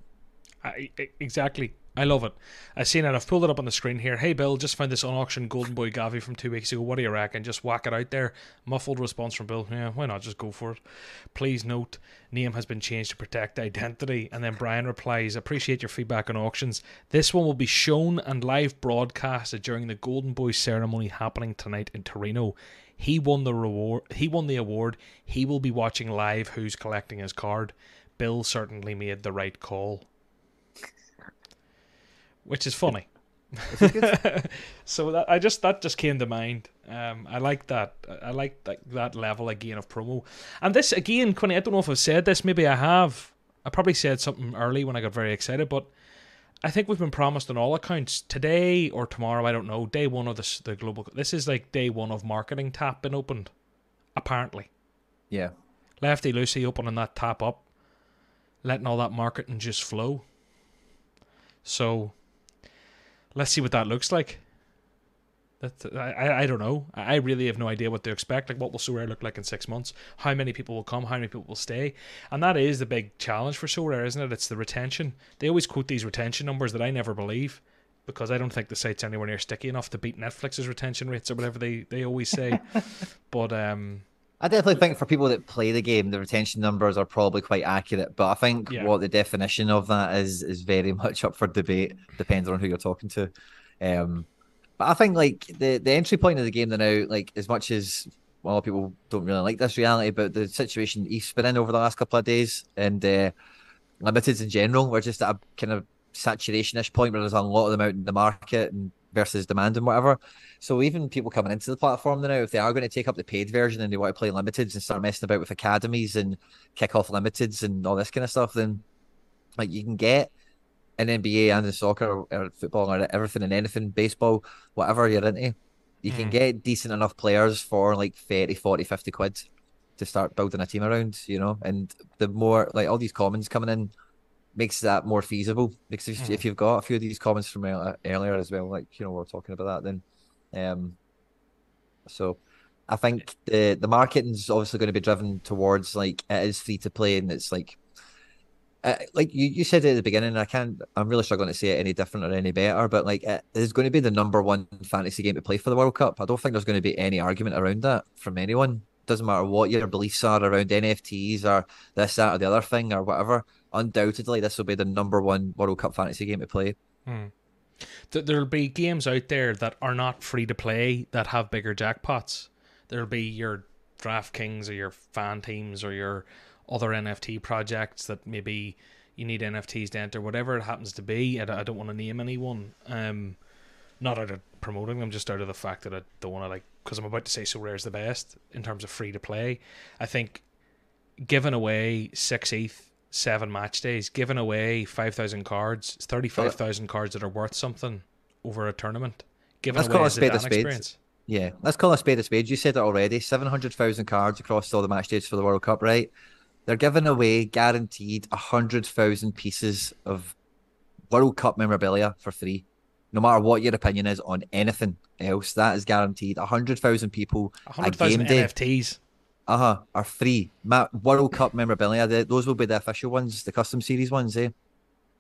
[SPEAKER 1] I, exactly. I love it. I've seen it. I've pulled it up on the screen here. Hey, Bill, just found this unauctioned Golden Boy Gavi from two weeks ago. What do you reckon? Just whack it out there. Muffled response from Bill. Yeah, why not? Just go for it. Please note, name has been changed to protect identity. And then Brian replies, appreciate your feedback on auctions. This one will be shown and live broadcasted during the Golden Boy ceremony happening tonight in Torino. He won the reward. He won the award. He will be watching live who's collecting his card. Bill certainly made the right call which is funny. so that I just that just came to mind. Um, I like that. I like that, that level again of promo. And this again, Quinny, I don't know if I've said this. Maybe I have. I probably said something early when I got very excited, but I think we've been promised on all accounts today or tomorrow. I don't know. Day one of this the global. This is like day one of marketing tap been opened. Apparently.
[SPEAKER 2] Yeah.
[SPEAKER 1] Lefty Lucy opening that tap up, letting all that marketing just flow. So let's see what that looks like. That I, I don't know. I really have no idea what to expect. Like, what will Sorare look like in six months? How many people will come? How many people will stay? And that is the big challenge for Sorare, isn't it? It's the retention. They always quote these retention numbers that I never believe because I don't think the site's anywhere near sticky enough to beat Netflix's retention rates or whatever they, they always say. but um,
[SPEAKER 2] I definitely think for people that play the game, the retention numbers are probably quite accurate. But I think yeah. what the definition of that is is very much up for debate, depending on who you're talking to. Um, but I think like the the entry point of the game now, like as much as a lot of people don't really like this reality, but the situation East's been in over the last couple of days and uh, limiteds in general, we're just at a kind of saturation-ish point where there's a lot of them out in the market and versus demand and whatever. So even people coming into the platform now, if they are going to take up the paid version and they want to play limiteds and start messing about with academies and kick off limiteds and all this kind of stuff, then like you can get an NBA and in soccer or football or everything and anything, baseball, whatever you're into, you mm. can get decent enough players for like 30, 40, 50 quid to start building a team around, you know. And the more like all these commons coming in makes that more feasible because if, mm. if you've got a few of these comments from earlier as well, like you know, we are talking about that, then um, so I think the the marketing is obviously going to be driven towards like it is free to play and it's like. Uh, like you, you said at the beginning, I can't. I'm really struggling to say it any different or any better. But like, it is going to be the number one fantasy game to play for the World Cup. I don't think there's going to be any argument around that from anyone. Doesn't matter what your beliefs are around NFTs or this, that, or the other thing or whatever. Undoubtedly, this will be the number one World Cup fantasy game to play.
[SPEAKER 1] Hmm there'll be games out there that are not free to play that have bigger jackpots. There'll be your DraftKings or your fan teams or your other NFT projects that maybe you need NFTs to enter, whatever it happens to be. I, I don't want to name anyone. Um, not out of promoting them, just out of the fact that I don't want to like because I'm about to say Sorare is the best in terms of free to play. I think giving away six ETH seven match days, giving away 5,000 cards. It's 35,000 cards that are worth something over a tournament. Giving let's away call a spade a spade. Experience.
[SPEAKER 2] Yeah, let's call a spade a spade. You said it already 700,000 cards across all the match days for the World Cup, right? They're giving away guaranteed 100,000 pieces of World Cup memorabilia for free. No matter what your opinion is on anything else, that is guaranteed. 100,000 people
[SPEAKER 1] 100,000 NFTs
[SPEAKER 2] uh huh, are free. Ma- World Cup memorabilia, those will be the official ones, the custom series ones, eh? Mm.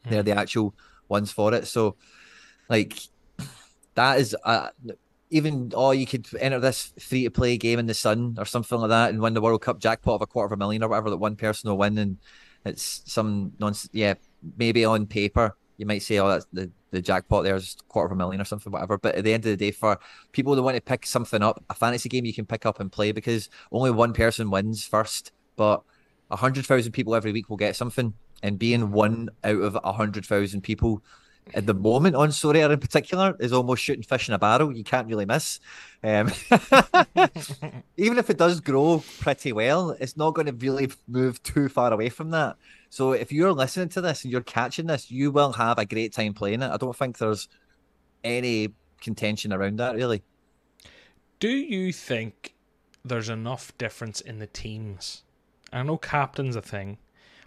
[SPEAKER 2] They're the actual ones for it. So, like, that is uh, even oh, you could enter this free to play game in the sun or something like that and win the World Cup jackpot of a quarter of a million or whatever that one person will win, and it's some nonsense. Yeah, maybe on paper you might say, oh, that's the, the jackpot there's quarter of a million or something, whatever. But at the end of the day, for people that want to pick something up, a fantasy game you can pick up and play because only one person wins first, but a hundred thousand people every week will get something. And being one out of a hundred thousand people at the moment on Sorare in particular is almost shooting fish in a barrel. You can't really miss. Um, even if it does grow pretty well, it's not going to really move too far away from that. So if you're listening to this and you're catching this, you will have a great time playing it. I don't think there's any contention around that really.
[SPEAKER 1] Do you think there's enough difference in the teams? I know captain's a thing,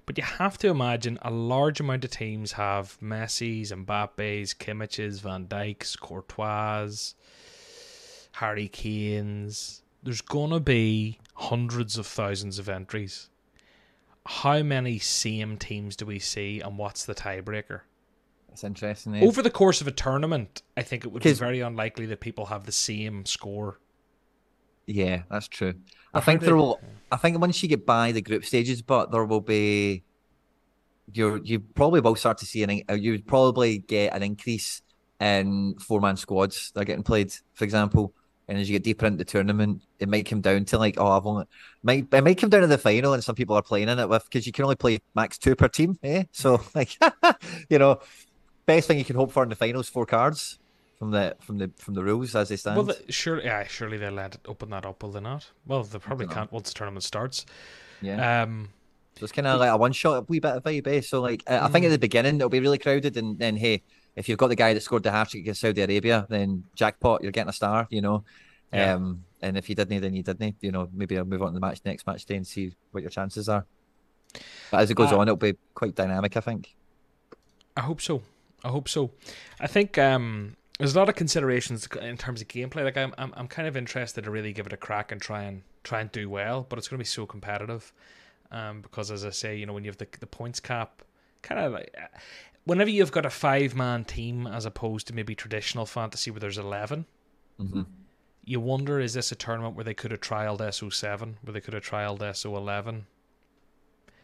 [SPEAKER 1] but you have to imagine a large amount of teams have Messi's, Mbappe's, Kimmich's, Van Dijk's, Courtois, Harry Kane's. There's gonna be hundreds of thousands of entries. How many same teams do we see, and what's the tiebreaker?
[SPEAKER 2] It's interesting. Eh?
[SPEAKER 1] Over the course of a tournament, I think it would be very unlikely that people have the same score.
[SPEAKER 2] Yeah, that's true. I think there will. I think once you get by the group stages, but there will be. You you probably will start to see an. Uh, you would probably get an increase in four man squads that are getting played, for example. And as you get deeper into the tournament, it might come down to like, oh, I've only might it might come down to the final, and some people are playing in it with because you can only play max two per team, eh? So like, you know, best thing you can hope for in the finals, four cards from the from the from the rules as they stand.
[SPEAKER 1] Well, the, surely, yeah, surely they'll let it open that up, will they not? Well, they probably can't once the tournament starts.
[SPEAKER 2] Yeah. Um, so it's kind of like a one shot, a wee bit of vibe. Eh? So like, I think at the beginning it'll be really crowded, and then hey, if you've got the guy that scored the hat trick against Saudi Arabia, then jackpot, you're getting a star, you know. Yeah. Um, and if you didn't, then you didn't. You know, maybe I'll move on to the match next match day and see what your chances are. But as it goes uh, on, it'll be quite dynamic, I think.
[SPEAKER 1] I hope so. I hope so. I think um, there's a lot of considerations in terms of gameplay. Like I'm, I'm, I'm kind of interested to really give it a crack and try and try and do well, but it's going to be so competitive. Um, because as I say, you know, when you have the the points cap, kind of like whenever you've got a five man team as opposed to maybe traditional fantasy where there's 11
[SPEAKER 2] mm-hmm.
[SPEAKER 1] you wonder is this a tournament where they could have trialed SO7, where they could have trialed SO11?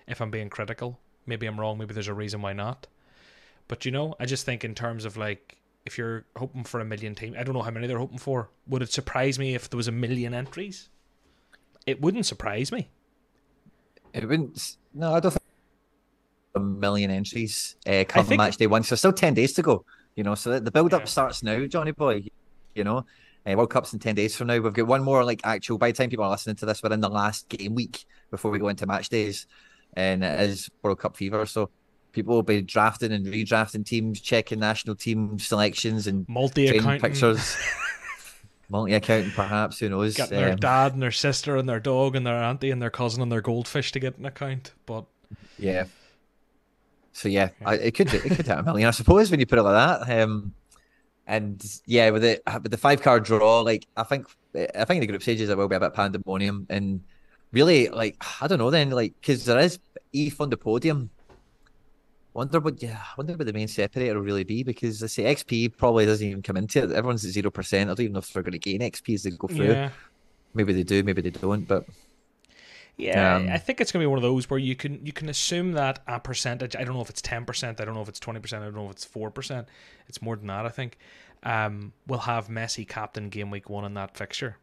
[SPEAKER 1] If I'm being critical, maybe I'm wrong. Maybe there's a reason why not. But you know, I just think in terms of like if you're hoping for a million teams, I don't know how many they're hoping for. Would it surprise me if there was a million entries? It wouldn't surprise me.
[SPEAKER 2] It wouldn't. No, I don't think a million entries uh, come think... match day one. So still ten days to go. You know, so the build up yeah. starts now, Johnny boy. You know, uh, World Cup's in ten days from now. We've got one more like actual. By the time people are listening to this, we're in the last game week before we go into match days, and it is World Cup fever. So people will be drafting and redrafting teams, checking national team selections and
[SPEAKER 1] multi pictures.
[SPEAKER 2] multi accounting, perhaps. Who knows?
[SPEAKER 1] Got their um, dad and their sister and their dog and their auntie and their cousin and their goldfish to get an account. But
[SPEAKER 2] yeah. So yeah, I, it could it could hit a million, I suppose, when you put it like that. Um, and yeah, with the with the five card draw, like I think I think the group stages there will be a bit pandemonium and really like I don't know then like because there is ETH on the podium Wonder what yeah, wonder what the main separator will really be because I say XP probably doesn't even come into it. Everyone's at zero percent. I don't even know if they're going to gain XP as they go through. Yeah. Maybe they do, maybe they don't. But
[SPEAKER 1] yeah, um, I think it's going to be one of those where you can you can assume that a percentage. I don't know if it's ten percent. I don't know if it's twenty percent. I don't know if it's four percent. It's more than that. I think. Um, will have Messi captain game week one in that fixture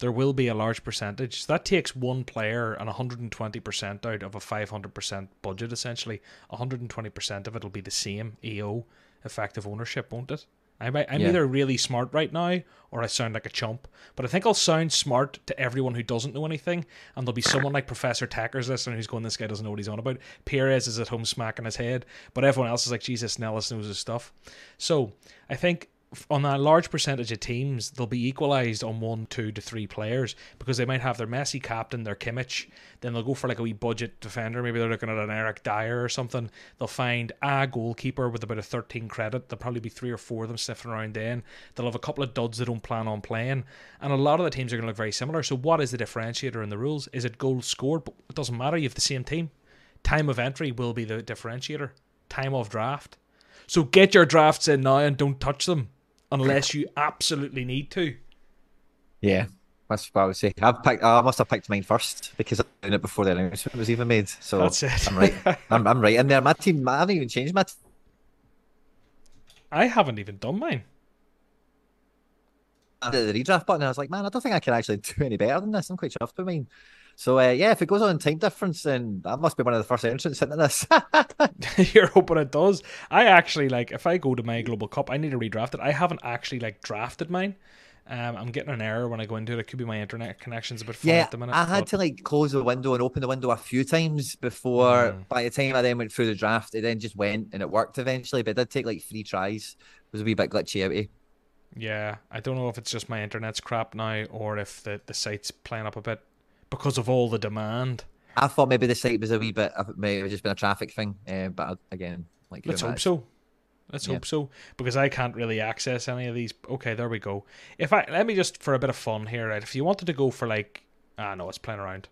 [SPEAKER 1] there will be a large percentage. That takes one player and 120% out of a 500% budget, essentially. 120% of it will be the same EO, effective ownership, won't it? I'm, I'm yeah. either really smart right now or I sound like a chump. But I think I'll sound smart to everyone who doesn't know anything. And there'll be someone like Professor Tacker's listening who's going, this guy doesn't know what he's on about. Perez is at home smacking his head. But everyone else is like, Jesus, Nellis knows his stuff. So I think on a large percentage of teams, they'll be equalised on one, two to three players because they might have their Messi captain, their Kimmich. Then they'll go for like a wee budget defender. Maybe they're looking at an Eric Dier or something. They'll find a goalkeeper with about a 13 credit. There'll probably be three or four of them sniffing around then. They'll have a couple of duds they don't plan on playing. And a lot of the teams are going to look very similar. So, what is the differentiator in the rules? Is it goals scored? But it doesn't matter. You have the same team. Time of entry will be the differentiator. Time of draft. So, get your drafts in now and don't touch them unless you absolutely need to.
[SPEAKER 2] Yeah, that's what I would say. I've picked. I must have picked mine first because I did it before the announcement was even made. So
[SPEAKER 1] that's it.
[SPEAKER 2] I'm right. I'm, I'm right in there. My team. I haven't even changed my. T-
[SPEAKER 1] I haven't even done mine.
[SPEAKER 2] I did the redraft button. And I was like, man, I don't think I can actually do any better than this. I'm quite chuffed with mine. So uh, yeah, if it goes on in time difference, then that must be one of the first entrants into this.
[SPEAKER 1] You're hoping it does. I actually like if I go to my global cup, I need to redraft it. I haven't actually like drafted mine. Um, I'm getting an error when I go into it. It could be my internet connection's a bit
[SPEAKER 2] yeah,
[SPEAKER 1] at the minute.
[SPEAKER 2] I had
[SPEAKER 1] but-
[SPEAKER 2] to like close the window and open the window a few times before.
[SPEAKER 1] Mm.
[SPEAKER 2] By the time I then went through the draft, it then just went and it worked eventually. But it did take like three tries. It was a wee bit glitchy outy.
[SPEAKER 1] Yeah, I don't know if it's just my internet's crap now or if the, the site's playing up a bit because of all the demand.
[SPEAKER 2] I thought maybe the site was a wee bit, it may have just been a traffic thing. Uh, but again, like
[SPEAKER 1] Let's hope so. Let's
[SPEAKER 2] Yeah.
[SPEAKER 1] hope so because I can't really access any of these. Okay, there we go. If I let me just for a bit of fun here, right? If you wanted to go for like, ah, no, it's playing around.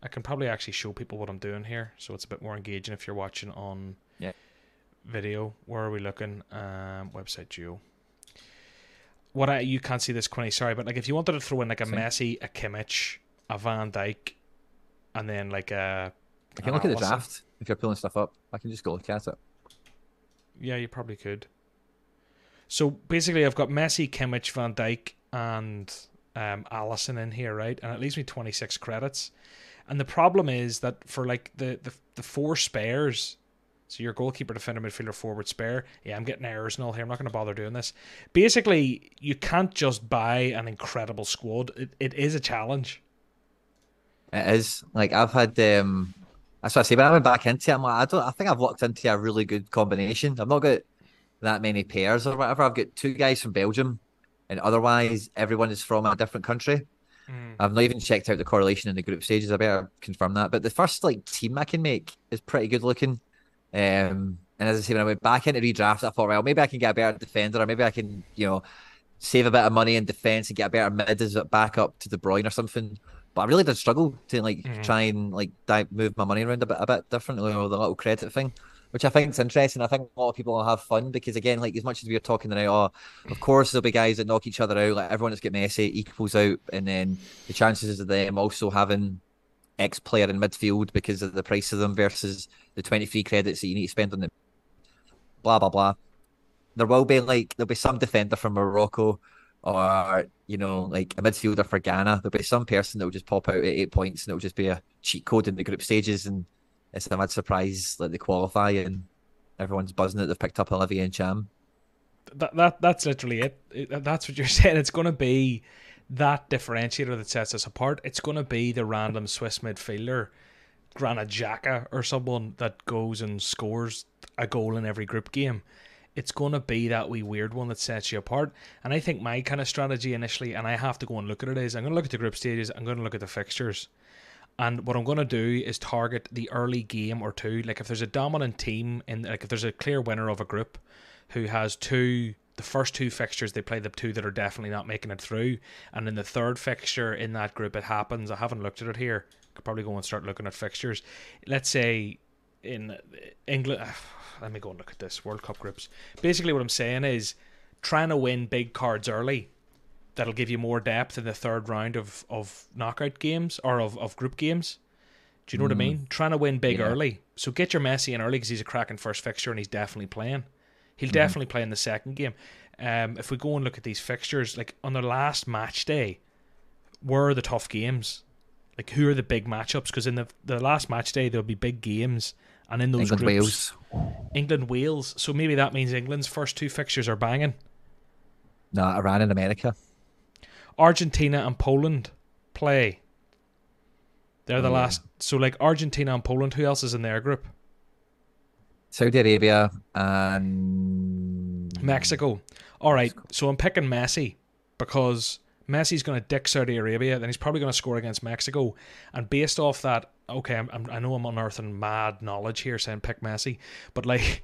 [SPEAKER 1] I can probably actually show people what I'm doing here, so it's a bit more engaging if you're watching on
[SPEAKER 2] Yeah.
[SPEAKER 1] video. Where are we looking? Um, website geo. What I you can't see this Quinny, sorry, but like if you wanted to throw in like a
[SPEAKER 2] Same.
[SPEAKER 1] Messi, a Kimmich, a Van Dijk, and then like a
[SPEAKER 2] I can look at the draft if you're pulling stuff up. I can just go look at it.
[SPEAKER 1] Yeah, you probably could. So basically, I've got Messi, Kimmich, Van Dijk, and um, Alisson in here, right? And it leaves me 26 credits. And the problem is that for like the, the, the four spares, so your goalkeeper, defender, midfielder, forward, spare, yeah, I'm getting errors and all here. I'm not going to bother doing this. Basically, you can't just buy an incredible squad. It, it is a challenge.
[SPEAKER 2] It is like I've had. um That's what I say. When I went back into it, I'm like, I don't. I think I've locked into a really good combination. I've not got that many pairs or whatever. I've got two guys from Belgium, and otherwise everyone is from a different country.
[SPEAKER 1] Mm.
[SPEAKER 2] I've not even checked out the correlation in the group stages. I better confirm that. But the first like team I can make is pretty good looking. Um, and as I say, when I went back into redraft, I thought, well, maybe I can get a better defender, or maybe I can, you know, save a bit of money in defense and get a better mid as a backup to De Bruyne or something. But I really did struggle to like
[SPEAKER 1] Mhm.
[SPEAKER 2] try and like dive, move my money around a bit, a bit differently with the little credit thing, which I think is interesting. I think a lot of people will have fun because again, like as much as we are talking tonight, oh, of course there'll be guys that knock each other out. Like everyone that's got Messi equals out, and then the chances of them also having X player in midfield because of the price of them versus the 23 credits that you need to spend on them. blah blah blah. There will be like there'll be some defender from Morocco or you know like a midfielder for Ghana. There'll be some person that will just pop out at eight points and it'll just be a cheat code in the group stages and it's a mad surprise like they qualify and everyone's buzzing that they've picked up Olivier Ntcham.
[SPEAKER 1] that that that's literally it. It- That's what you're saying. It's going to be that differentiator that sets us apart. It's going to be the random Swiss midfielder, Granit Xhaka, or someone that goes and scores a goal in every group game. It's going to be that wee weird one that sets you apart. And I think my kind of strategy initially, and I have to go and look at it, is I'm going to look at the group stages. I'm going to look at the fixtures. And what I'm going to do is target the early game or two. Like if there's a dominant team in, like if there's a clear winner of a group who has two, the first two fixtures they play the two that are definitely not making it through, and in the third fixture in that group it happens. I haven't looked at it here. Could probably go and start looking at fixtures. Let's say in England. Let me go and look at this World Cup groups. Basically, what I'm saying is trying to win big cards early that'll give you more depth in the third round of, of knockout games or of, of group games. Do you know what I
[SPEAKER 2] Mm.
[SPEAKER 1] mean? Trying to win big
[SPEAKER 2] Yeah.
[SPEAKER 1] early. So get your Messi in early because he's a cracking first fixture and he's definitely playing. He'll
[SPEAKER 2] Mhm.
[SPEAKER 1] definitely play in the second game. Um, if we go and look at these fixtures, like on their last match day, where are the tough games? Like who are the big matchups? Because in the the last match day there'll be big games, and in those
[SPEAKER 2] England,
[SPEAKER 1] groups,
[SPEAKER 2] Wales.
[SPEAKER 1] England Wales. So maybe that means England's first two fixtures are banging.
[SPEAKER 2] No, Iran and America.
[SPEAKER 1] Argentina and Poland play. They're the
[SPEAKER 2] yeah.
[SPEAKER 1] last. So like Argentina and Poland. Who else is in their group?
[SPEAKER 2] Saudi Arabia and
[SPEAKER 1] Mexico. All right.
[SPEAKER 2] Mexico.
[SPEAKER 1] So I'm picking Messi because Messi's going to dick Saudi Arabia. Then he's probably going to score against Mexico. And based off that, okay, I'm, I'm, I know I'm unearthing mad knowledge here saying pick Messi, but like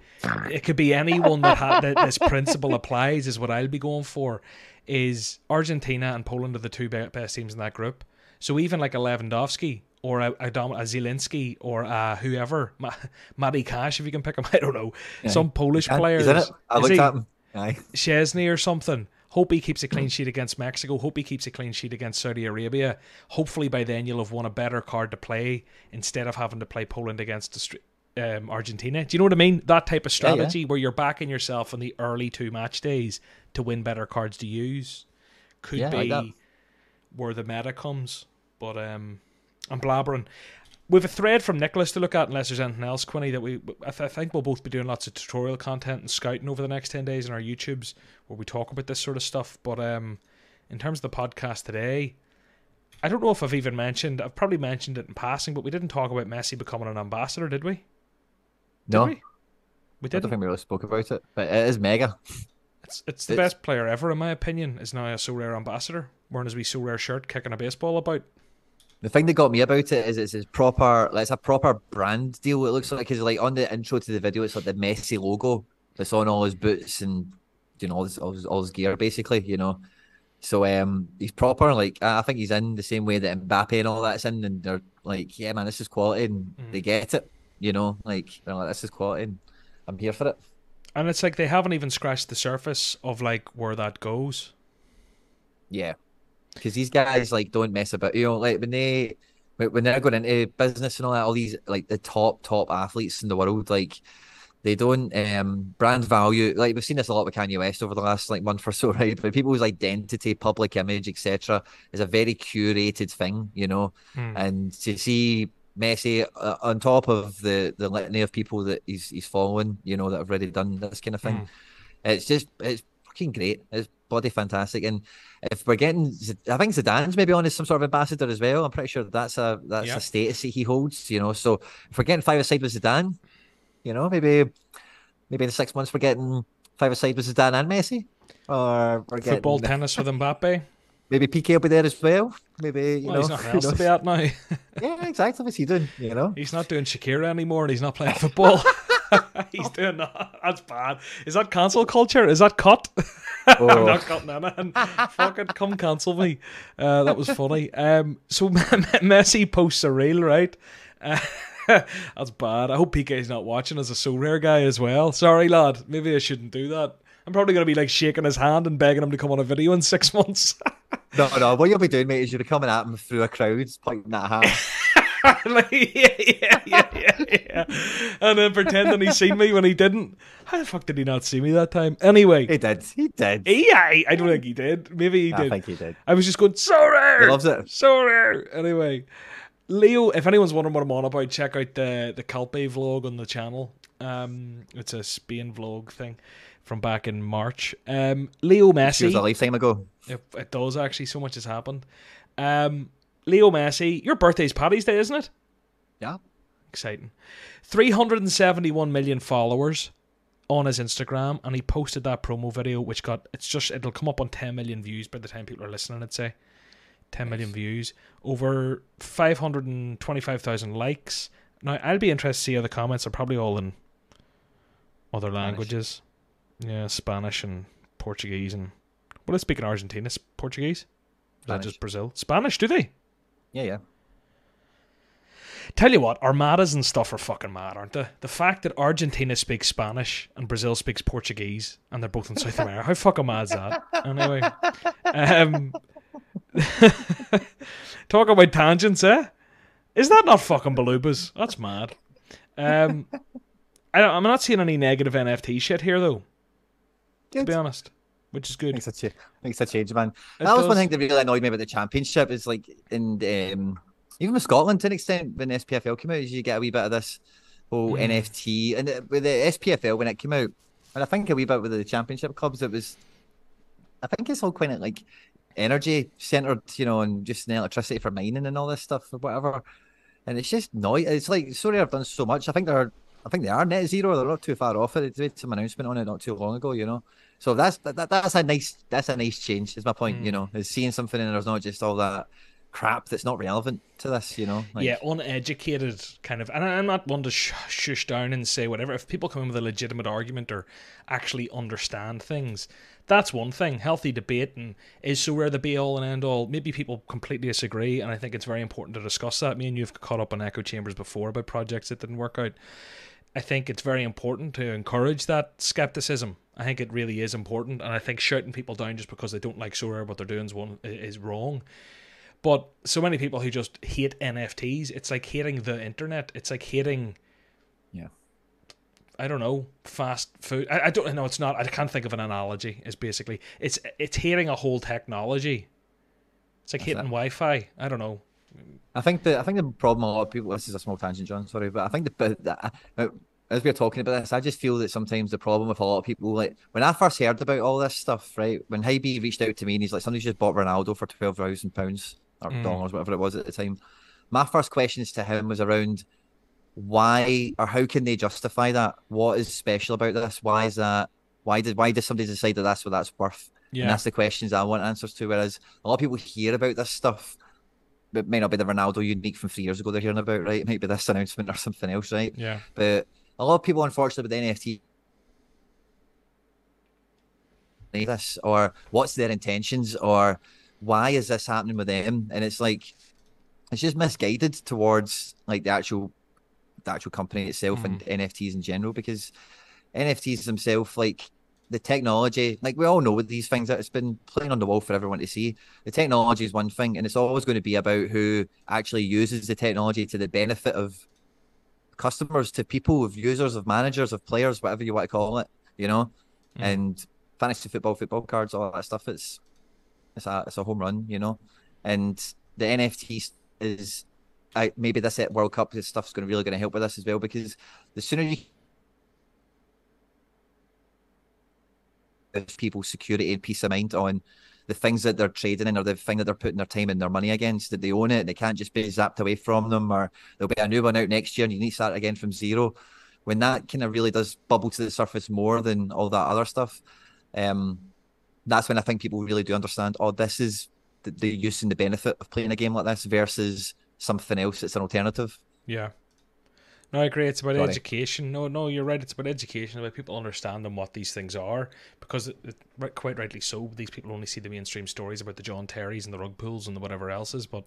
[SPEAKER 1] it could be anyone that, ha- that this principle applies. Is what I'll be going for. Is Argentina and Poland are the two best teams in that group. So even like a Lewandowski or a, a, Dom- a Zielinski or uh, whoever, Ma- Matty Cash, if you can pick him, I don't know,
[SPEAKER 2] Yeah.
[SPEAKER 1] some Polish
[SPEAKER 2] He's in
[SPEAKER 1] players.
[SPEAKER 2] it. I looked at him. Aye.
[SPEAKER 1] Szczęsny or something. Hope he keeps a clean sheet against Mexico. Hope he keeps a clean sheet against Saudi Arabia. Hopefully by then you'll have won a better card to play instead of having to play Poland against um, Argentina. Do you know what I mean? That type of
[SPEAKER 2] Yeah, yeah.
[SPEAKER 1] strategy where you're backing yourself in the early two match days to win better cards to use could
[SPEAKER 2] Yeah, like
[SPEAKER 1] be where the meta comes. But um, I'm blabbering. We've a thread from Nicolas to look at, unless there's anything else, Quinny, that we. I, th- I think we'll both be doing lots of tutorial content and scouting over the next 10 days in our YouTubes where we talk about this sort of stuff. But um, in terms of the podcast today, I don't know if I've even mentioned, I've probably mentioned it in passing, but we didn't talk about Messi becoming an ambassador, did we? Did
[SPEAKER 2] no,
[SPEAKER 1] we? We
[SPEAKER 2] I don't
[SPEAKER 1] didn't.
[SPEAKER 2] think we really spoke about it, but it is mega.
[SPEAKER 1] It's, it's the
[SPEAKER 2] It's-
[SPEAKER 1] best player ever, in my opinion, is now a Sorare ambassador, wearing his wee Sorare shirt, kicking a baseball about.
[SPEAKER 2] The thing that got me about it is it's his proper, like, it's a proper brand deal. It looks like because like on the intro to the video, it's like the Messi logo that's on all his boots and you know all his all his, all his gear basically. You know, so um, he's proper. Like I I think he's in the same way that Mbappe and all that's in, and they're like, yeah, man, this is quality, and
[SPEAKER 1] Mm.
[SPEAKER 2] they get it. You know, like they're like, this is quality, and I'm here for it.
[SPEAKER 1] And it's like they haven't even scratched the surface of like where that goes.
[SPEAKER 2] Yeah, because these guys like don't mess about. You know, like when they when they're going into business and all that, all these like the top top athletes in the world, like they don't um brand value. Like we've seen this a lot with Kanye West over the last like month or so, right? But people's identity, public image, etc., is a very curated thing, you know.
[SPEAKER 1] Hmm.
[SPEAKER 2] And to see Messi uh, on top of the the litany of people that he's he's following, you know, that have already done this kind of thing,
[SPEAKER 1] Mm.
[SPEAKER 2] it's just it's fucking great. It's bloody fantastic. And if we're getting, I think Zidane's maybe on as some sort of ambassador as well. I'm pretty sure that's a that's
[SPEAKER 1] Yeah.
[SPEAKER 2] a status that he holds. You know, so if we're getting five aside with Zidane, you know, maybe maybe in six months we're getting five aside with Zidane and Messi, or we're getting
[SPEAKER 1] Football, tennis with Mbappe.
[SPEAKER 2] maybe Piqué will be there as well. Maybe you
[SPEAKER 1] Well,
[SPEAKER 2] know,
[SPEAKER 1] he's
[SPEAKER 2] who
[SPEAKER 1] else to be at now.
[SPEAKER 2] yeah, exactly. What's he doing? You know,
[SPEAKER 1] He's not doing Shakira anymore and he's not playing football. he's doing that. That's bad. Is that cancel culture? Is that cut? I'm
[SPEAKER 2] Oh.
[SPEAKER 1] not cutting anything. Fuck it, come cancel me. Uh, that was funny. Um, so Messi posts a reel, right? Uh, that's bad. I hope Piqué's not watching as a Sorare guy as well. Sorry, lad. Maybe I shouldn't do that. I'm probably going to be like shaking his hand and begging him to come on a video in six months.
[SPEAKER 2] no, no. What you'll be doing, mate, is you'll be coming at him through a crowd, pointing at hat.
[SPEAKER 1] like, yeah, yeah, yeah, yeah, yeah. And then pretending he seen me when he didn't. How the fuck did he not see me that time? Anyway,
[SPEAKER 2] he did. He did.
[SPEAKER 1] yeah, I, I don't think he did. Maybe he
[SPEAKER 2] I
[SPEAKER 1] did.
[SPEAKER 2] I think he did.
[SPEAKER 1] I was just going, so rare.
[SPEAKER 2] He loves it.
[SPEAKER 1] So rare. Anyway, Leo, if anyone's wondering what I'm on about, check out the the Calpe vlog on the channel. Um, it's a Spain vlog thing from back in March. Um, Leo
[SPEAKER 2] She was a
[SPEAKER 1] Messi.
[SPEAKER 2] lifetime ago.
[SPEAKER 1] It, it does actually. So much has happened. Um, Leo Messi, your birthday's Paddy's Day, isn't it?
[SPEAKER 2] Yeah.
[SPEAKER 1] Exciting. 371 million followers on his Instagram, and he posted that promo video, which got it's just it'll come up on 10 million views by the time people are listening. I'd say 10 million views, over 525,000 likes. Now I'll be interested to see how the comments are probably all in other languages, yeah, Spanish and Portuguese and well, let's speak in Argentina. It's Portuguese. Is that just Brazil? Spanish? Do they?
[SPEAKER 2] Yeah, yeah.
[SPEAKER 1] Tell you what, Armadas and stuff are fucking mad, aren't they? The fact that Argentina speaks Spanish and Brazil speaks Portuguese and they're both in South America, how fucking mad is that? Anyway, um, talk about tangents, eh? Is that not fucking Balubas? That's mad. Um, I don't, I'm not seeing any negative NFT shit here though. To be honest, which is good.
[SPEAKER 2] Makes a, cha- makes a change, man.
[SPEAKER 1] It
[SPEAKER 2] that was one thing that really annoyed me about the championship. Is like in um, even with Scotland to an extent when the SPFL came out, is you get a wee bit of this whole
[SPEAKER 1] Mm.
[SPEAKER 2] NFT and uh, with the SPFL when it came out, and I think a wee bit with the championship clubs, it was. I think it's all kind of like energy centered, you know, and just the electricity for mining and all this stuff or whatever. And it's just noise. It's like sorry, I've done so much. I think they're, I think they are net zero. They're not too far off it. They made some announcement on it not too long ago, you know. So that's that, that that's a nice that's a nice change. Is my point, you
[SPEAKER 1] Mm.
[SPEAKER 2] know, is seeing something and there's not just all that crap that's not relevant to this, you know. Like,
[SPEAKER 1] yeah, uneducated kind of, and I'm not one to sh- shush down and say whatever. If people come in with a legitimate argument or actually understand things, that's one thing. Healthy debate and is so where the be all and end all. Maybe people completely disagree, and I think it's very important to discuss that. Me and you've caught up on echo chambers before about projects that didn't work out. I think it's very important to encourage that skepticism. I think it really is important, and I think shouting people down just because they don't like Sorare what they're doing is one is wrong. But so many people who just hate NFTs, it's like hating the internet. It's like hating,
[SPEAKER 2] Yeah.
[SPEAKER 1] I don't know, fast food. I, I don't know. It's not. I can't think of an analogy. It's basically it's it's hating a whole technology. It's like
[SPEAKER 2] That's
[SPEAKER 1] hating
[SPEAKER 2] it.
[SPEAKER 1] Wi-Fi. I don't know.
[SPEAKER 2] I think the I think the problem a lot of people. This is a small tangent, John. Sorry, but I think the, the uh, as we are talking about this, I just feel that sometimes the problem with a lot of people, like when I first heard about all this stuff, right? When Hybe reached out to me and he's like, somebody's just bought Ronaldo for twelve thousand pounds or mm. dollars, whatever it was at the time. My first questions to him was around why or how can they justify that? What is special about this? Why is that? Why did why does somebody decide that that's what that's worth? Yeah. And that's the questions I want answers to. Whereas a lot of people hear about this stuff it may not be the Ronaldo unique from three years ago they're hearing about, right? It might be this announcement or something else, right?
[SPEAKER 1] Yeah.
[SPEAKER 2] But a lot of people, unfortunately, with the NFT, this or what's their intentions or why is this happening with them? And it's like it's just misguided towards like the actual the actual company itself mm. and NFTs in general because NFTs themselves, like the technology, like we all know with these things that it's been playing on the wall for everyone to see. The technology is one thing, and it's always going to be about who actually uses the technology to the benefit of customers, to people, of users, of managers, of players, whatever you want to call it, you know. Mm. And fantasy football, football cards, all that stuff. It's it's a it's a home run, you know. And the NFT is, I maybe this at World Cup, this stuff's going to really going to help with this as well because the sooner you give people security and peace of mind on the things that they're trading in or the thing that they're putting their time and their money against, that they own it, they can't just be zapped away from them, or there'll be a new one out next year and you need to start again from zero. When that kind of really does bubble to the surface more than all that other stuff, um, that's when I think people really do understand. Oh, this is the, the use and the benefit of playing a game like this versus something else that's an alternative.
[SPEAKER 1] Yeah. No, I agree. It's about education. No, no, you're right. It's about education, about people understanding what these things are, because it, it, quite rightly so, these people only see the mainstream stories about the John Terrys and the rug pulls and the whatever else is. But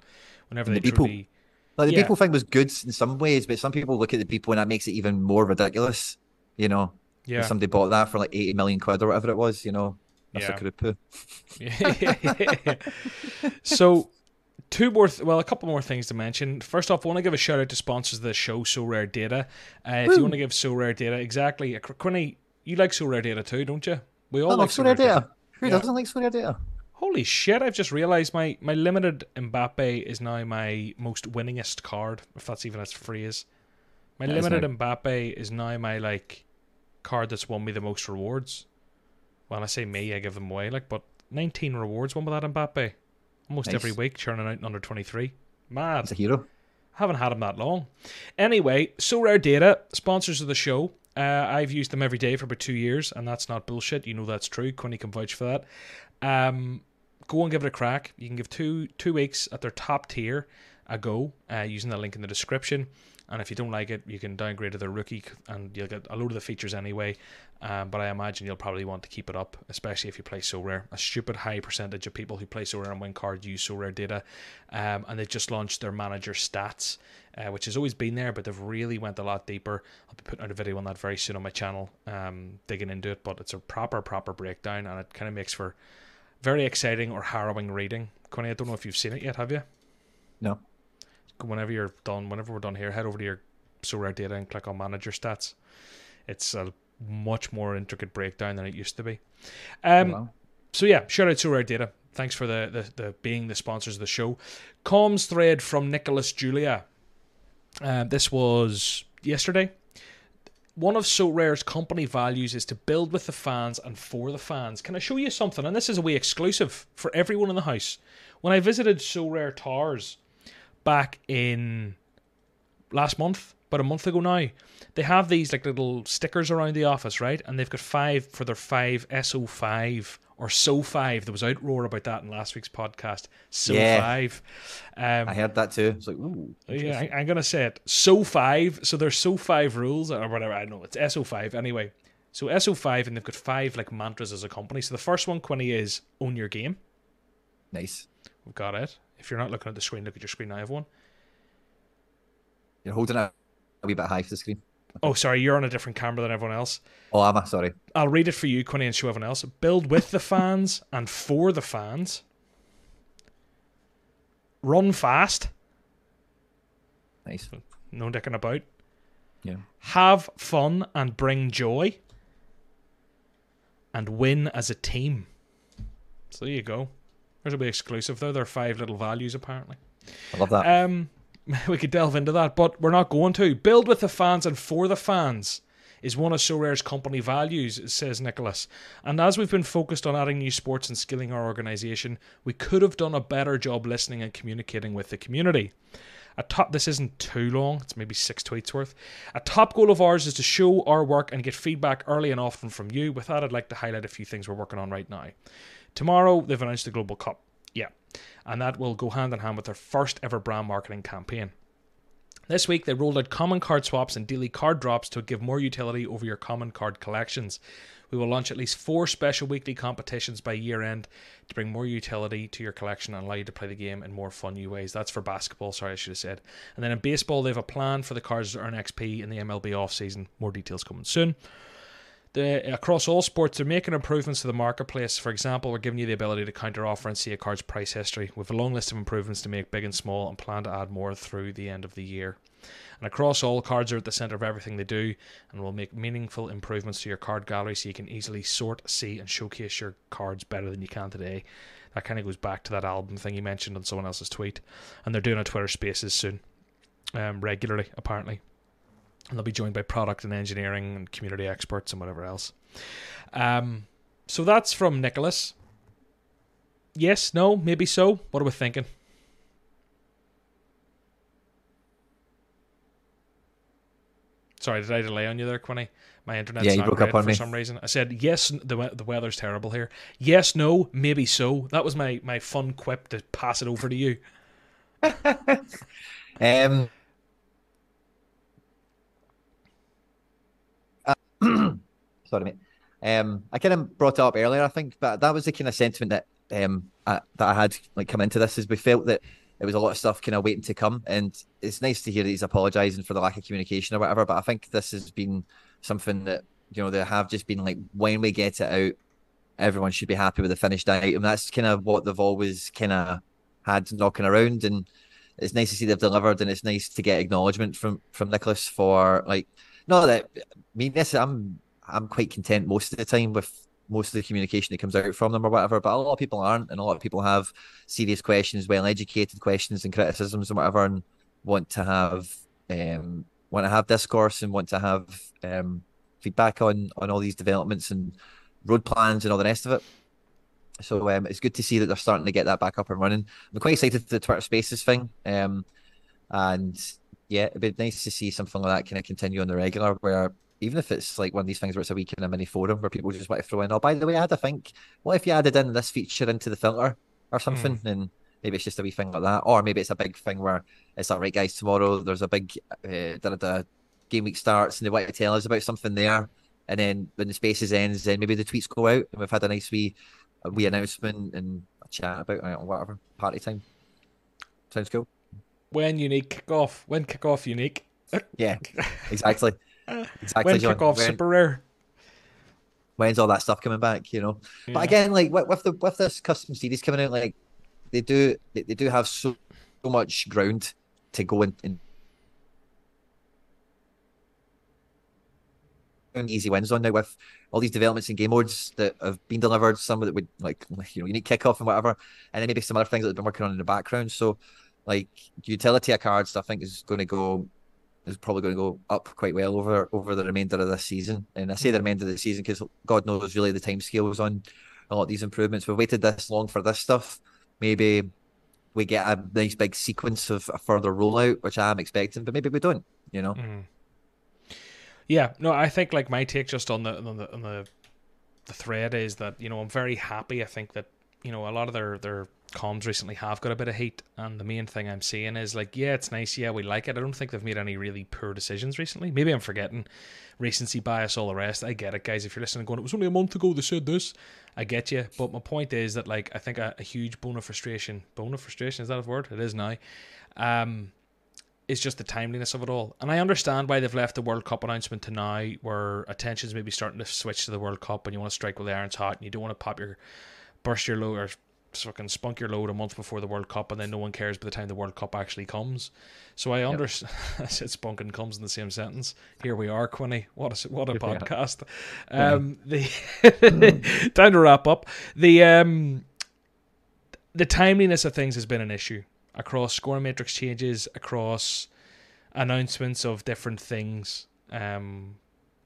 [SPEAKER 1] whenever
[SPEAKER 2] the
[SPEAKER 1] they
[SPEAKER 2] people,
[SPEAKER 1] truly,
[SPEAKER 2] like the yeah. people thing was good in some ways, but some people look at the people and that makes it even more ridiculous. You know,
[SPEAKER 1] yeah,
[SPEAKER 2] somebody bought that for like eighty million quid or whatever it was. You know, that's yeah. a poo.
[SPEAKER 1] yeah. so two more, th- well, a couple more things to mention. First off, I want to give a shout out to sponsors of the show, SorareData. Uh, if you want to give SorareData, exactly, uh, Quinny, you like SorareData too, don't you?
[SPEAKER 2] We all I like Sorare, Data. Data. Who yeah. doesn't like SorareData?
[SPEAKER 1] Holy shit! I've just realised my my limited Mbappe is now my most winningest card, if that's even a phrase. My that limited Mbappe is now my like card that's won me the most rewards. When I say me, I give them away, like, but 19 rewards won with that Mbappe almost nice. every week, churning out under 23. Mad.
[SPEAKER 2] He's a hero.
[SPEAKER 1] Haven't had him that long. Anyway, SorareData, sponsors of the show. Uh, I've used them every day for about two years, and that's not bullshit. You know that's true. Quinny can vouch for that. Um, go and give it a crack. You can give two two weeks at their top tier a go uh, using the link in the description. And if you don't like it, you can downgrade to the rookie, and you'll get a load of the features anyway. Um, but I imagine you'll probably want to keep it up, especially if you play Sorare. A stupid high percentage of people who play Sorare and win card use SorareData, um, and they just launched their manager stats, uh, which has always been there, but they've really went a lot deeper. I'll be putting out a video on that very soon on my channel, um, digging into it. But it's a proper, proper breakdown, and it kind of makes for very exciting or harrowing reading. Quinny, I don't know if you've seen it yet, have you?
[SPEAKER 2] No.
[SPEAKER 1] Whenever you're done, whenever we're done here, head over to your SorareData and click on manager stats. It's a much more intricate breakdown than it used to be. Um, wow. So yeah, shout out to our data. Thanks for the, the, the being the sponsors of the show. Comms thread from Nicolas Julia. Uh, this was yesterday. One of Sorare's company values is to build with the fans and for the fans. Can I show you something? And this is a way exclusive for everyone in the house. When I visited Sorare Towers back in last month, about a month ago now, they have these like little stickers around the office, right? And they've got five for their five SO5 or So5. There was outroar about that in last week's podcast. So5. Yeah.
[SPEAKER 2] Um, I heard that too. It's like, ooh.
[SPEAKER 1] Yeah, I, am going to say it. So5. So there's So5 rules or whatever. I don't know. It's SO5 anyway. So SO5, and they've got five like mantras as a company. So the first one, Quinny, is own your game.
[SPEAKER 2] Nice.
[SPEAKER 1] We've got it. If you're not looking at the screen, look at your screen. I have one.
[SPEAKER 2] You're holding it a wee bit high for the screen.
[SPEAKER 1] Oh, sorry, you're on a different camera than everyone else.
[SPEAKER 2] Oh, am I? Sorry.
[SPEAKER 1] I'll read it for you, Quinny, and show everyone else. Build with the fans and for the fans. Run fast.
[SPEAKER 2] Nice.
[SPEAKER 1] No dicking about.
[SPEAKER 2] Yeah.
[SPEAKER 1] Have fun and bring joy. And win as a team. So there you go. There's a bit exclusive though. There are five little values apparently.
[SPEAKER 2] I love that.
[SPEAKER 1] Um, we could delve into that, but we're not going to. Build with the fans and for the fans is one of Sorare's company values, says Nicolas. And as we've been focused on adding new sports and skilling our organisation, we could have done a better job listening and communicating with the community. A top this isn't too long, it's maybe six tweets worth. A top goal of ours is to show our work and get feedback early and often from you. With that, I'd like to highlight a few things we're working on right now. Tomorrow they've announced the Global Cup. Yeah. And that will go hand in hand with their first ever brand marketing campaign. This week, they rolled out common card swaps and daily card drops to give more utility over your common card collections. We will launch at least four special weekly competitions by year end to bring more utility to your collection and allow you to play the game in more fun new ways. That's for basketball, sorry, I should have said. And then in baseball, they have a plan for the cards to earn XP in the MLB offseason. More details coming soon. The, across all sports, they're making improvements to the marketplace. For example, we're giving you the ability to counter offer and see a card's price history. We have a long list of improvements to make big and small and plan to add more through the end of the year. And across all, cards are at the centre of everything they do and will make meaningful improvements to your card gallery so you can easily sort, see, and showcase your cards better than you can today. That kind of goes back to that album thing you mentioned on someone else's tweet. And they're doing a Twitter Spaces soon, um, regularly, apparently and they'll be joined by product and engineering and community experts and whatever else. Um, so that's from Nicolas. Yes, no, maybe so. What are we thinking? Sorry, did I delay on you there, Quinny? My internet's
[SPEAKER 2] Yeah, you
[SPEAKER 1] not
[SPEAKER 2] broke up on
[SPEAKER 1] for
[SPEAKER 2] me.
[SPEAKER 1] some reason. I said yes. The the weather's terrible here. Yes, no, maybe so. That was my my fun quip to pass it over to you.
[SPEAKER 2] Um, sorry, mate. Um, I kind of brought it up earlier, I think, but that was the kind of sentiment that um I, that I had like come into this is we felt that it was a lot of stuff kind of waiting to come, and it's nice to hear that he's apologising for the lack of communication or whatever. But I think this has been something that you know they have just been like when we get it out, everyone should be happy with the finished item. That's kind of what they've always kind of had knocking around, and it's nice to see they've delivered, and it's nice to get acknowledgement from from Nicolas for like not that I mean this. I'm I'm quite content most of the time with most of the communication that comes out from them or whatever, but a lot of people aren't, and a lot of people have serious questions, well educated questions and criticisms and whatever, and want to have um want to have discourse and want to have um feedback on on all these developments and road plans and all the rest of it. So um, it's good to see that they're starting to get that back up and running. I'm quite excited for the Twitter Spaces thing, um, and yeah, it'd be nice to see something like that kind of continue on the regular, where even if it's like one of these things where it's a week in a mini forum where people just want to throw in, oh, by the way, I had to think, what if you added in this feature into the filter or something? And maybe it's just a wee thing like that, or maybe it's a big thing where it's like, right, guys, tomorrow there's a big uh, da, da, da, game week starts and they want to tell us about something there. And then when the spaces ends, then maybe the tweets go out and we've had a nice wee, a wee announcement and a chat about uh, whatever party time. Sounds cool.
[SPEAKER 1] When unique kickoff. When kickoff unique.
[SPEAKER 2] Yeah, exactly. Exactly.
[SPEAKER 1] When
[SPEAKER 2] John.
[SPEAKER 1] kickoff
[SPEAKER 2] When-
[SPEAKER 1] super rare.
[SPEAKER 2] when's all that stuff coming back? You know.
[SPEAKER 1] Yeah.
[SPEAKER 2] But again, like with, with the with this custom series coming out, like they do they, they do have so, so much ground to go in, in easy wins on now with all these developments in game modes that have been delivered, some that would like you know unique kickoff and whatever, and then maybe some other things that they've been working on in the background. So like utility of cards, I think is going to go is probably going to go up quite well over over the remainder of this season. And I say the remainder of the season because God knows really the time scale was on a lot of these improvements. We've waited this long for this stuff. Maybe we get a nice big sequence of a further rollout, which I am expecting, but maybe we don't. You know,
[SPEAKER 1] Mm. Yeah, no, I think like my take just on the on the on the the thread is that you know I'm very happy. I think that you know a lot of their their comms recently have got a bit of heat, and the main thing I'm seeing is like, yeah, it's nice, yeah, we like it. I don't think they've made any really poor decisions recently. Maybe I'm forgetting recency bias, all the rest. I get it, guys. If you're listening, going, it was only a month ago they said this. I get you, but my point is that like I think a, a huge bone of frustration, bone of frustration is that a word? It is now. Um, is just the timeliness of it all. And I understand why they've left the World Cup announcement to now, where attention's maybe starting to switch to the World Cup and you want to strike while the iron's hot and you don't want to pop your, burst your load or fucking spunk your load a month before the World Cup and then no one cares by the time the World Cup actually comes. So I understand. I said spunk and comes in the same sentence. Here we are, Quinny. What a what a
[SPEAKER 2] Yeah.
[SPEAKER 1] podcast. Um, the time to wrap up. The um, the timeliness of things has been an issue. across score matrix changes, across announcements of different things, um,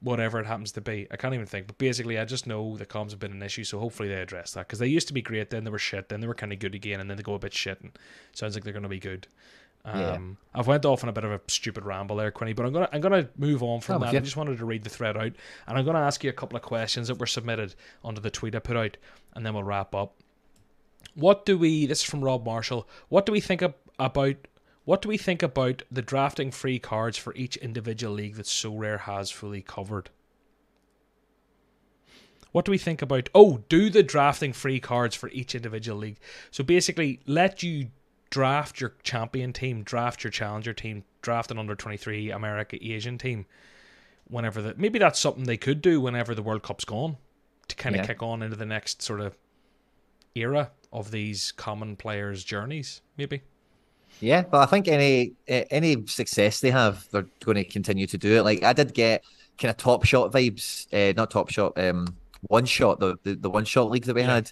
[SPEAKER 1] whatever it happens to be. I can't even think. But basically, I just know the comms have been an issue, so hopefully they address that because they used to be great, then they were shit, then they were kind of good again, and then they go a bit shit, and sounds like they're going to be good. Um,
[SPEAKER 2] Yeah.
[SPEAKER 1] I've went off on a bit of a stupid ramble there, Quinny, but I'm gonna I'm gonna move on from
[SPEAKER 2] Oh,
[SPEAKER 1] that.
[SPEAKER 2] yeah.
[SPEAKER 1] I just wanted to read the thread out, and I'm gonna ask you a couple of questions that were submitted onto the tweet I put out, and then we'll wrap up. What do we? This is from Rob Marshall. What do we think ab- about? What do we think about the drafting free cards for each individual league that Sorare has fully covered? What do we think about? Oh, do the drafting free cards for each individual league. So basically, let you draft your champion team, draft your challenger team, draft an under 23 America Asian team whenever the maybe that's something they could do whenever the World Cup's gone to kind of
[SPEAKER 2] Yeah.
[SPEAKER 1] kick on into the next sort of era of these common players' journeys, maybe.
[SPEAKER 2] Yeah, but I think any eh, any success they have, they're going to continue to do it. Like I did get kind of top shot vibes, uh, not top shot, um, one shot, the, the the one shot league that we
[SPEAKER 1] Yeah.
[SPEAKER 2] had,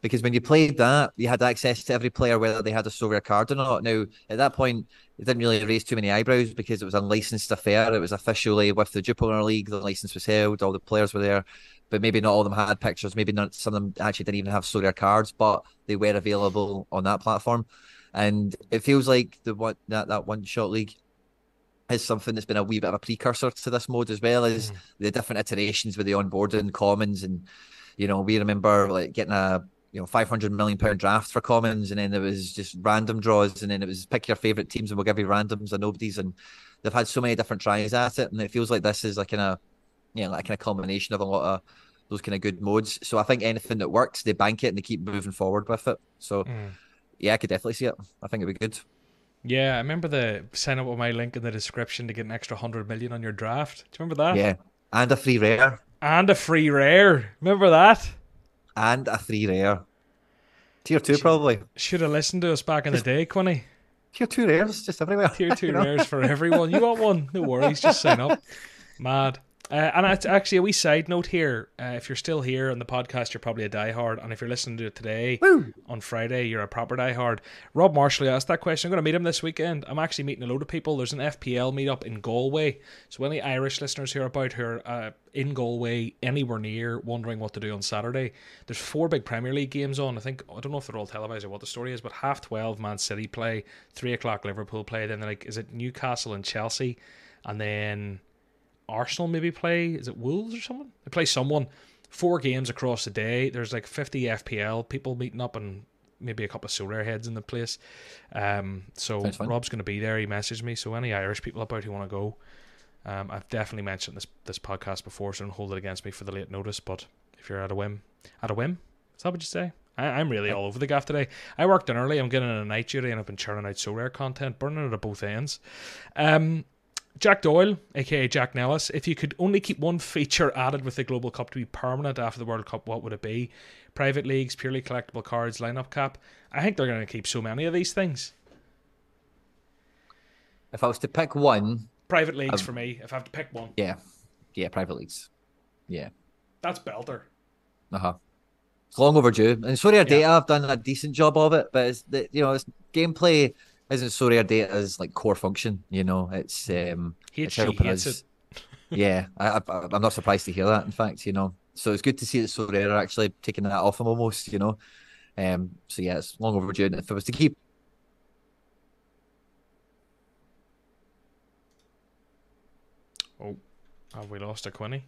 [SPEAKER 2] because when you played that, you had access to every player whether they had a rare card or not. Now at that point, it didn't really raise too many eyebrows because it was a licensed affair. It was officially with the Jupiler League, the license was held, all the players were there. But maybe not all of them had pictures. Maybe not some of them actually didn't even have so cards, but they were available on that platform and it feels like the one that that one shot league is something that's been a wee bit of a precursor to this mode as well as
[SPEAKER 1] Mhm.
[SPEAKER 2] the different iterations with the onboarding commons. And you know we remember like getting a you know 500 million pound draft for commons and then there was just random draws and then it was pick your favorite teams and we'll give you randoms and nobodies. And they've had so many different tries at it and it feels like this is like kind of you know like in a combination of a lot of those kind of good modes. So i think anything that works they bank it and they keep moving forward with it. So yeah, I could definitely see it. I think it'd be good.
[SPEAKER 1] Yeah, I remember the sign up with my link in the description to get an extra hundred million on your draft. Do you remember that?
[SPEAKER 2] Yeah, and a free rare,
[SPEAKER 1] And a free rare. Remember that?
[SPEAKER 2] and a free rare. Tier two, probably.
[SPEAKER 1] Should have listened to us back in the day, Quinny.
[SPEAKER 2] Tier two rares, just everywhere.
[SPEAKER 1] Tier two rares for everyone. You want one? No worries, just sign up. Mad. Uh, and it's actually a wee side note here. Uh, if you're still here on the podcast, you're probably a diehard, and if you're listening to it today
[SPEAKER 2] Woo!
[SPEAKER 1] on Friday, you're a proper diehard. Rob Marshall asked that question. I'm going to meet him this weekend. I'm actually meeting a load of people. There's an FPL meetup in Galway. So any Irish listeners here about who are uh, in Galway, anywhere near, wondering what to do on Saturday, there's four big Premier League games on. I think I don't know if they're all televised or what the story is, but half twelve Man City play, three o'clock Liverpool play. Then they're like is it Newcastle and Chelsea, and then Arsenal maybe play. Is it Wolves or someone? They play someone. Four games across the day. There's like 50 FPL people meeting up and maybe a couple of Sorare heads in the place. Um, so. Rob's going to be there. He messaged me. So any Irish people about who want to go, um, I've definitely mentioned this this podcast before, so don't hold it against me for the late notice. But if you're at a whim, at a whim, is that what you say? I, I'm really all over the gaff today. I worked in early. I'm getting in a night duty, and I've been churning out Sorare content, burning it at both ends. Um, Jack Doyle, aka Jack Nellis, if you could only keep one feature added with the Global Cup to be permanent after the World Cup, what would it be? Private leagues, purely collectible cards, lineup cap. I think they're going to keep so many of these things.
[SPEAKER 2] If I was to pick one,
[SPEAKER 1] Private leagues
[SPEAKER 2] Um,
[SPEAKER 1] for me. If I have to pick one,
[SPEAKER 2] yeah, yeah, private leagues. Yeah,
[SPEAKER 1] that's Belter.
[SPEAKER 2] uh huh. It's long overdue. And Sorare
[SPEAKER 1] Yeah.
[SPEAKER 2] Data have done a decent job of it, but it's the, you know, it's gameplay isn't SorareData's like core function. You know, it's um,
[SPEAKER 1] He
[SPEAKER 2] it's helping us-
[SPEAKER 1] it.
[SPEAKER 2] yeah, I, I, I'm not surprised to hear that. In fact, you know, so it's good to see that Sorare are actually taking that off him almost. You know, um, so yeah, it's long overdue. And if it was to keep,
[SPEAKER 1] Oh, have we lost a Quinny?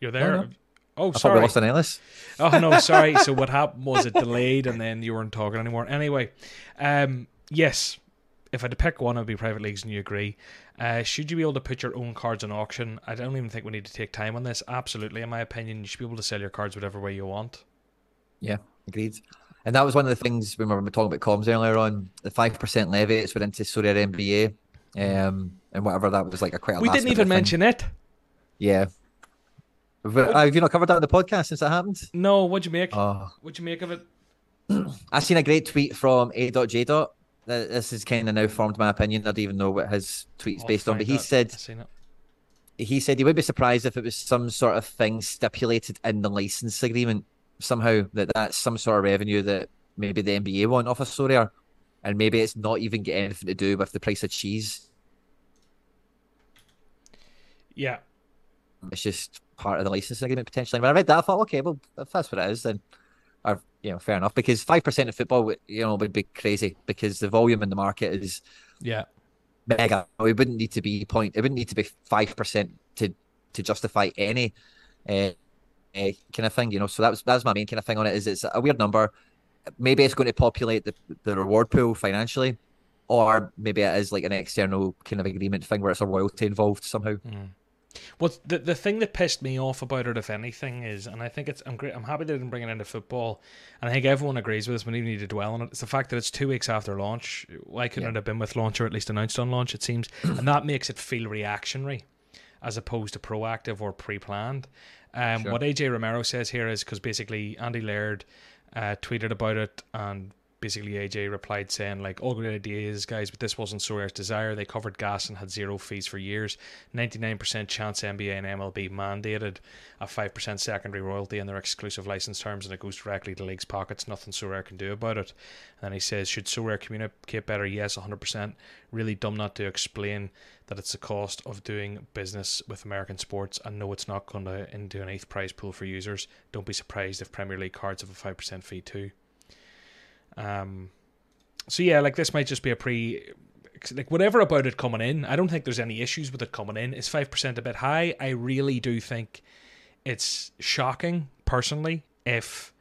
[SPEAKER 1] You're there?
[SPEAKER 2] no.
[SPEAKER 1] Oh,
[SPEAKER 2] I thought we lost an Ellis.
[SPEAKER 1] Oh no, sorry. so what happened was it delayed, and then you weren't talking anymore. Anyway, um, yes. If I had to pick one, it would be private leagues, and you agree. Uh, should you be able to put your own cards on auction? I don't even think we need to take time on this. Absolutely, in my opinion, you should be able to sell your cards whatever way you want.
[SPEAKER 2] Yeah, agreed. And that was one of the things when we were talking about comms earlier on. The five percent levy it's went into Sorare NBA, um, and whatever that was like a quite. A
[SPEAKER 1] we didn't even
[SPEAKER 2] thing.
[SPEAKER 1] mention it.
[SPEAKER 2] Yeah. But, uh, have you not covered that in the podcast since that happened?
[SPEAKER 1] No, what'd you make?
[SPEAKER 2] Oh,
[SPEAKER 1] What'd you make of it?
[SPEAKER 2] I seen a great tweet from A.J. This is kind of now formed my opinion. I don't even know what his tweet's
[SPEAKER 1] I'll
[SPEAKER 2] based on, but he
[SPEAKER 1] that.
[SPEAKER 2] said
[SPEAKER 1] I seen it.
[SPEAKER 2] he said he would be surprised if it was some sort of thing stipulated in the license agreement somehow that that's some sort of revenue that maybe the NBA want off of Sorare. and maybe it's not even get anything to do with the price of cheese.
[SPEAKER 1] Yeah,
[SPEAKER 2] It's just part of the licensing agreement potentially. When I read that, I thought, okay, well, if that's what it is, then, or you know, fair enough. Because five percent of football, you know, would be crazy because the volume in the market is
[SPEAKER 1] yeah,
[SPEAKER 2] mega. It wouldn't need to be point. It wouldn't need to be five percent to to justify any uh, uh, kind of thing. You know, so that was that's my main kind of thing on it. Is it's a weird number. Maybe it's going to populate the the reward pool financially, or maybe it is like an external kind of agreement thing where it's a royalty involved somehow.
[SPEAKER 1] Well, the the thing that pissed me off about it, if anything, is, and I think it's I'm great. I'm happy they didn't bring it into football, and I think everyone agrees with this. We don't even need to dwell on it. It's the fact that it's two weeks after launch. Why couldn't
[SPEAKER 2] Yeah.
[SPEAKER 1] it have been with launch or at least announced on launch? It seems, and that makes it feel reactionary, as opposed to proactive or pre-planned. Um,
[SPEAKER 2] Sure.
[SPEAKER 1] What AJ Romero says here is because basically Andy Laird uh, tweeted about it and basically AJ replied saying like all good ideas guys but this wasn't Sorare's desire. They covered gas and had zero fees for years. 99% chance NBA and MLB mandated a 5% secondary royalty in their exclusive license terms and it goes directly to league's pockets. Nothing Sorare can do about it. And he says should Sorare communicate better? Yes 100% really dumb not to explain that it's the cost of doing business with American sports and no it's not going to into an eighth prize pool for users. Don't be surprised if Premier League cards have a 5% fee too um, so yeah, like this might just be a pre, like whatever about it coming in. I don't think there's any issues with it coming in. Is five percent a bit high? I really do think it's shocking, personally, if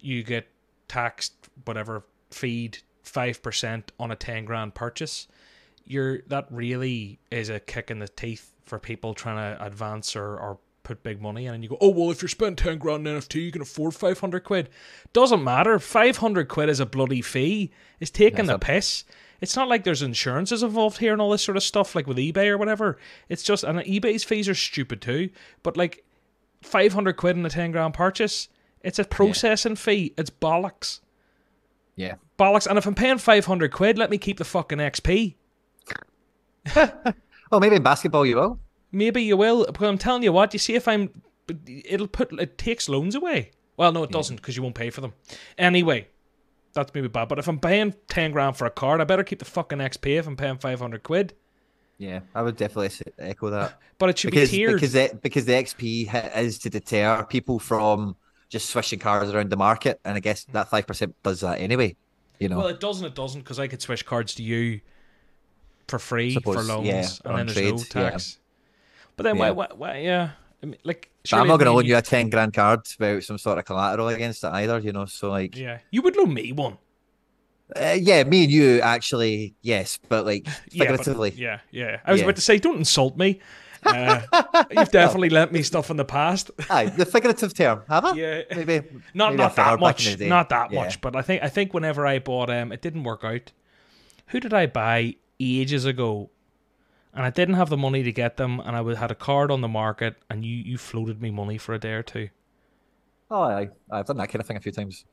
[SPEAKER 1] you get taxed whatever feed five percent on a ten grand purchase. You're that really is a kick in the teeth for people trying to advance or, or put big money in and you go, oh well if you're spending ten grand in NFT you can afford five hundred quid. Doesn't matter. Five hundred quid is a bloody fee. It's taking
[SPEAKER 2] That's
[SPEAKER 1] the
[SPEAKER 2] a-
[SPEAKER 1] piss. It's not like there's insurances involved here and all this sort of stuff like with eBay or whatever. It's just and eBay's fees are stupid too. But like five hundred quid in a ten grand purchase, it's a processing fee. It's bollocks.
[SPEAKER 2] Yeah.
[SPEAKER 1] Bollocks. And if I'm paying five hundred quid, let me keep the fucking XP.
[SPEAKER 2] Oh, maybe in basketball you will.
[SPEAKER 1] Maybe you will. But I'm telling you what, you see if I'm it'll put it takes loans away. Well, no, it doesn't because you won't pay for them. Anyway, that's maybe bad. But if I'm paying ten grand for a card, I better keep the fucking XP if I'm paying five hundred quid.
[SPEAKER 2] Yeah, I would definitely echo that.
[SPEAKER 1] But it should
[SPEAKER 2] because
[SPEAKER 1] be tiered.
[SPEAKER 2] because the, because the XP is to deter people from just swishing cards around the market, and I guess that five percent does that anyway. You know,
[SPEAKER 1] Well, it doesn't. It doesn't because I could swish cards to you for free for
[SPEAKER 2] Suppose,
[SPEAKER 1] loans,
[SPEAKER 2] yeah,
[SPEAKER 1] and then there's no
[SPEAKER 2] trade, yeah.
[SPEAKER 1] But then why,
[SPEAKER 2] Yeah.
[SPEAKER 1] why, why? Yeah, I mean, like
[SPEAKER 2] I'm not going to loan you a ten grand card without some sort of collateral against it either. You know, so like, yeah,
[SPEAKER 1] you would loan me one.
[SPEAKER 2] uh, yeah me and you actually, yes, but like
[SPEAKER 1] Yeah, but-
[SPEAKER 2] figuratively,
[SPEAKER 1] yeah, yeah. I was
[SPEAKER 2] Yeah.
[SPEAKER 1] about to say, don't insult me. Uh, you've definitely lent me stuff in the past.
[SPEAKER 2] aye, the figurative term, have I?
[SPEAKER 1] Yeah.
[SPEAKER 2] maybe
[SPEAKER 1] Not
[SPEAKER 2] maybe
[SPEAKER 1] not that much. Not that
[SPEAKER 2] Yeah.
[SPEAKER 1] much. But I think I think whenever I bought um it didn't work out. Who did I buy ages ago? And I didn't have the money to get them and I would- had a card on the market and you, you floated me money for a day or two.
[SPEAKER 2] Oh, aye, I've done that kind of thing a few times.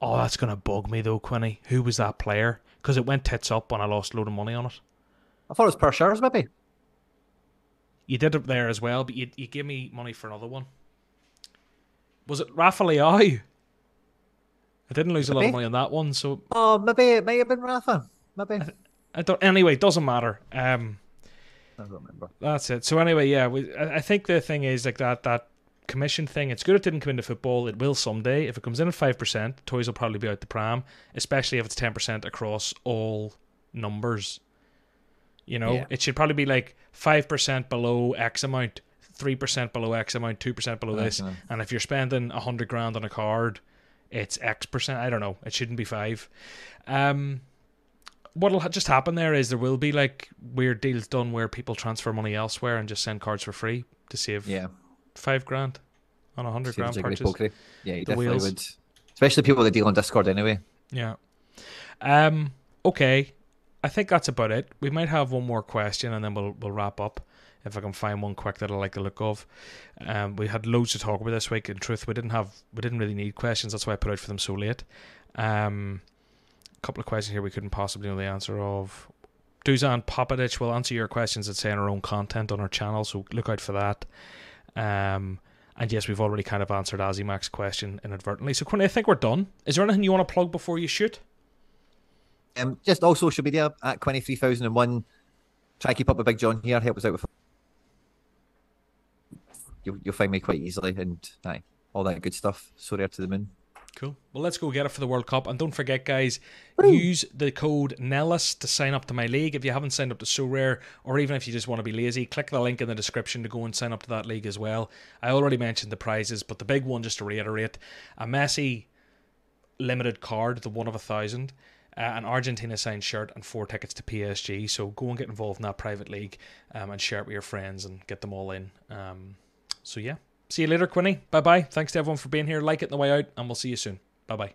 [SPEAKER 1] Oh, that's gonna bug me though, Quinny. Who was that player? Because it went tits up when I lost a load of money on it.
[SPEAKER 2] I thought it was per shares, maybe.
[SPEAKER 1] You did it there as well, but you you gave me money for another one. Was it Rafa Leao? I didn't lose a lot of money on that one, so
[SPEAKER 2] Oh, maybe it may have been Rafa. Maybe I
[SPEAKER 1] I don't. Anyway, it doesn't matter. Um,
[SPEAKER 2] don't remember.
[SPEAKER 1] That's it. So anyway, yeah, we, I I think the thing is like that that commission thing. It's good it didn't come into football. It will someday. If it comes in at five percent, toys will probably be out the pram. Especially if it's ten percent across all numbers. You know,
[SPEAKER 2] Yeah.
[SPEAKER 1] it should probably be like five percent below X amount, three percent below X amount, two percent below this.
[SPEAKER 2] Okay.
[SPEAKER 1] And if you're spending a hundred grand on a card, it's X percent. I don't know. It shouldn't be five. Um, what'll ha- just happen there is there will be like weird deals done where people transfer money elsewhere and just send cards for free to save
[SPEAKER 2] Yeah,
[SPEAKER 1] five grand on a hundred grand purchase.
[SPEAKER 2] pokery. Yeah, you definitely
[SPEAKER 1] wheels.
[SPEAKER 2] would. Especially people that deal on Discord anyway.
[SPEAKER 1] Yeah. Um. Okay. I think that's about it. We might have one more question and then we'll we'll wrap up. If I can find one quick that I like the look of. Um, we had loads to talk about this week. In truth, we didn't have we didn't really need questions. That's why I put out for them so late. Um, couple of questions here we couldn't possibly know the answer of. Dusan Popadich will answer your questions that say in our own content on our channel, so look out for that. Um, and yes, we've already kind of answered Azimac's question inadvertently. So, Quinn, I think we're done. Is there anything you want to plug before you shoot?
[SPEAKER 2] Um, just all social media at Quinny three thousand and one. Try to keep up with Big John here. Help us out with. You'll, you'll find me quite easily, and aye, all that good stuff. Sorare to the moon.
[SPEAKER 1] Cool. Well, let's go get it for the World Cup. And don't forget, guys, Woo. use the code Nellis to sign up to my league. If you haven't signed up to Sorare, or even if you just want to be lazy, click the link in the description to go and sign up to that league as well. I already mentioned the prizes, but the big one, just to reiterate, a Messi limited card, the one of a thousand, uh, an Argentina signed shirt, and four tickets to PSG. So go and get involved in that private league um, and share it with your friends and get them all in. Um, so yeah, See you later, Quinny. Bye bye. Thanks to everyone for being here. Like it on the way out, and we'll see you soon. Bye bye.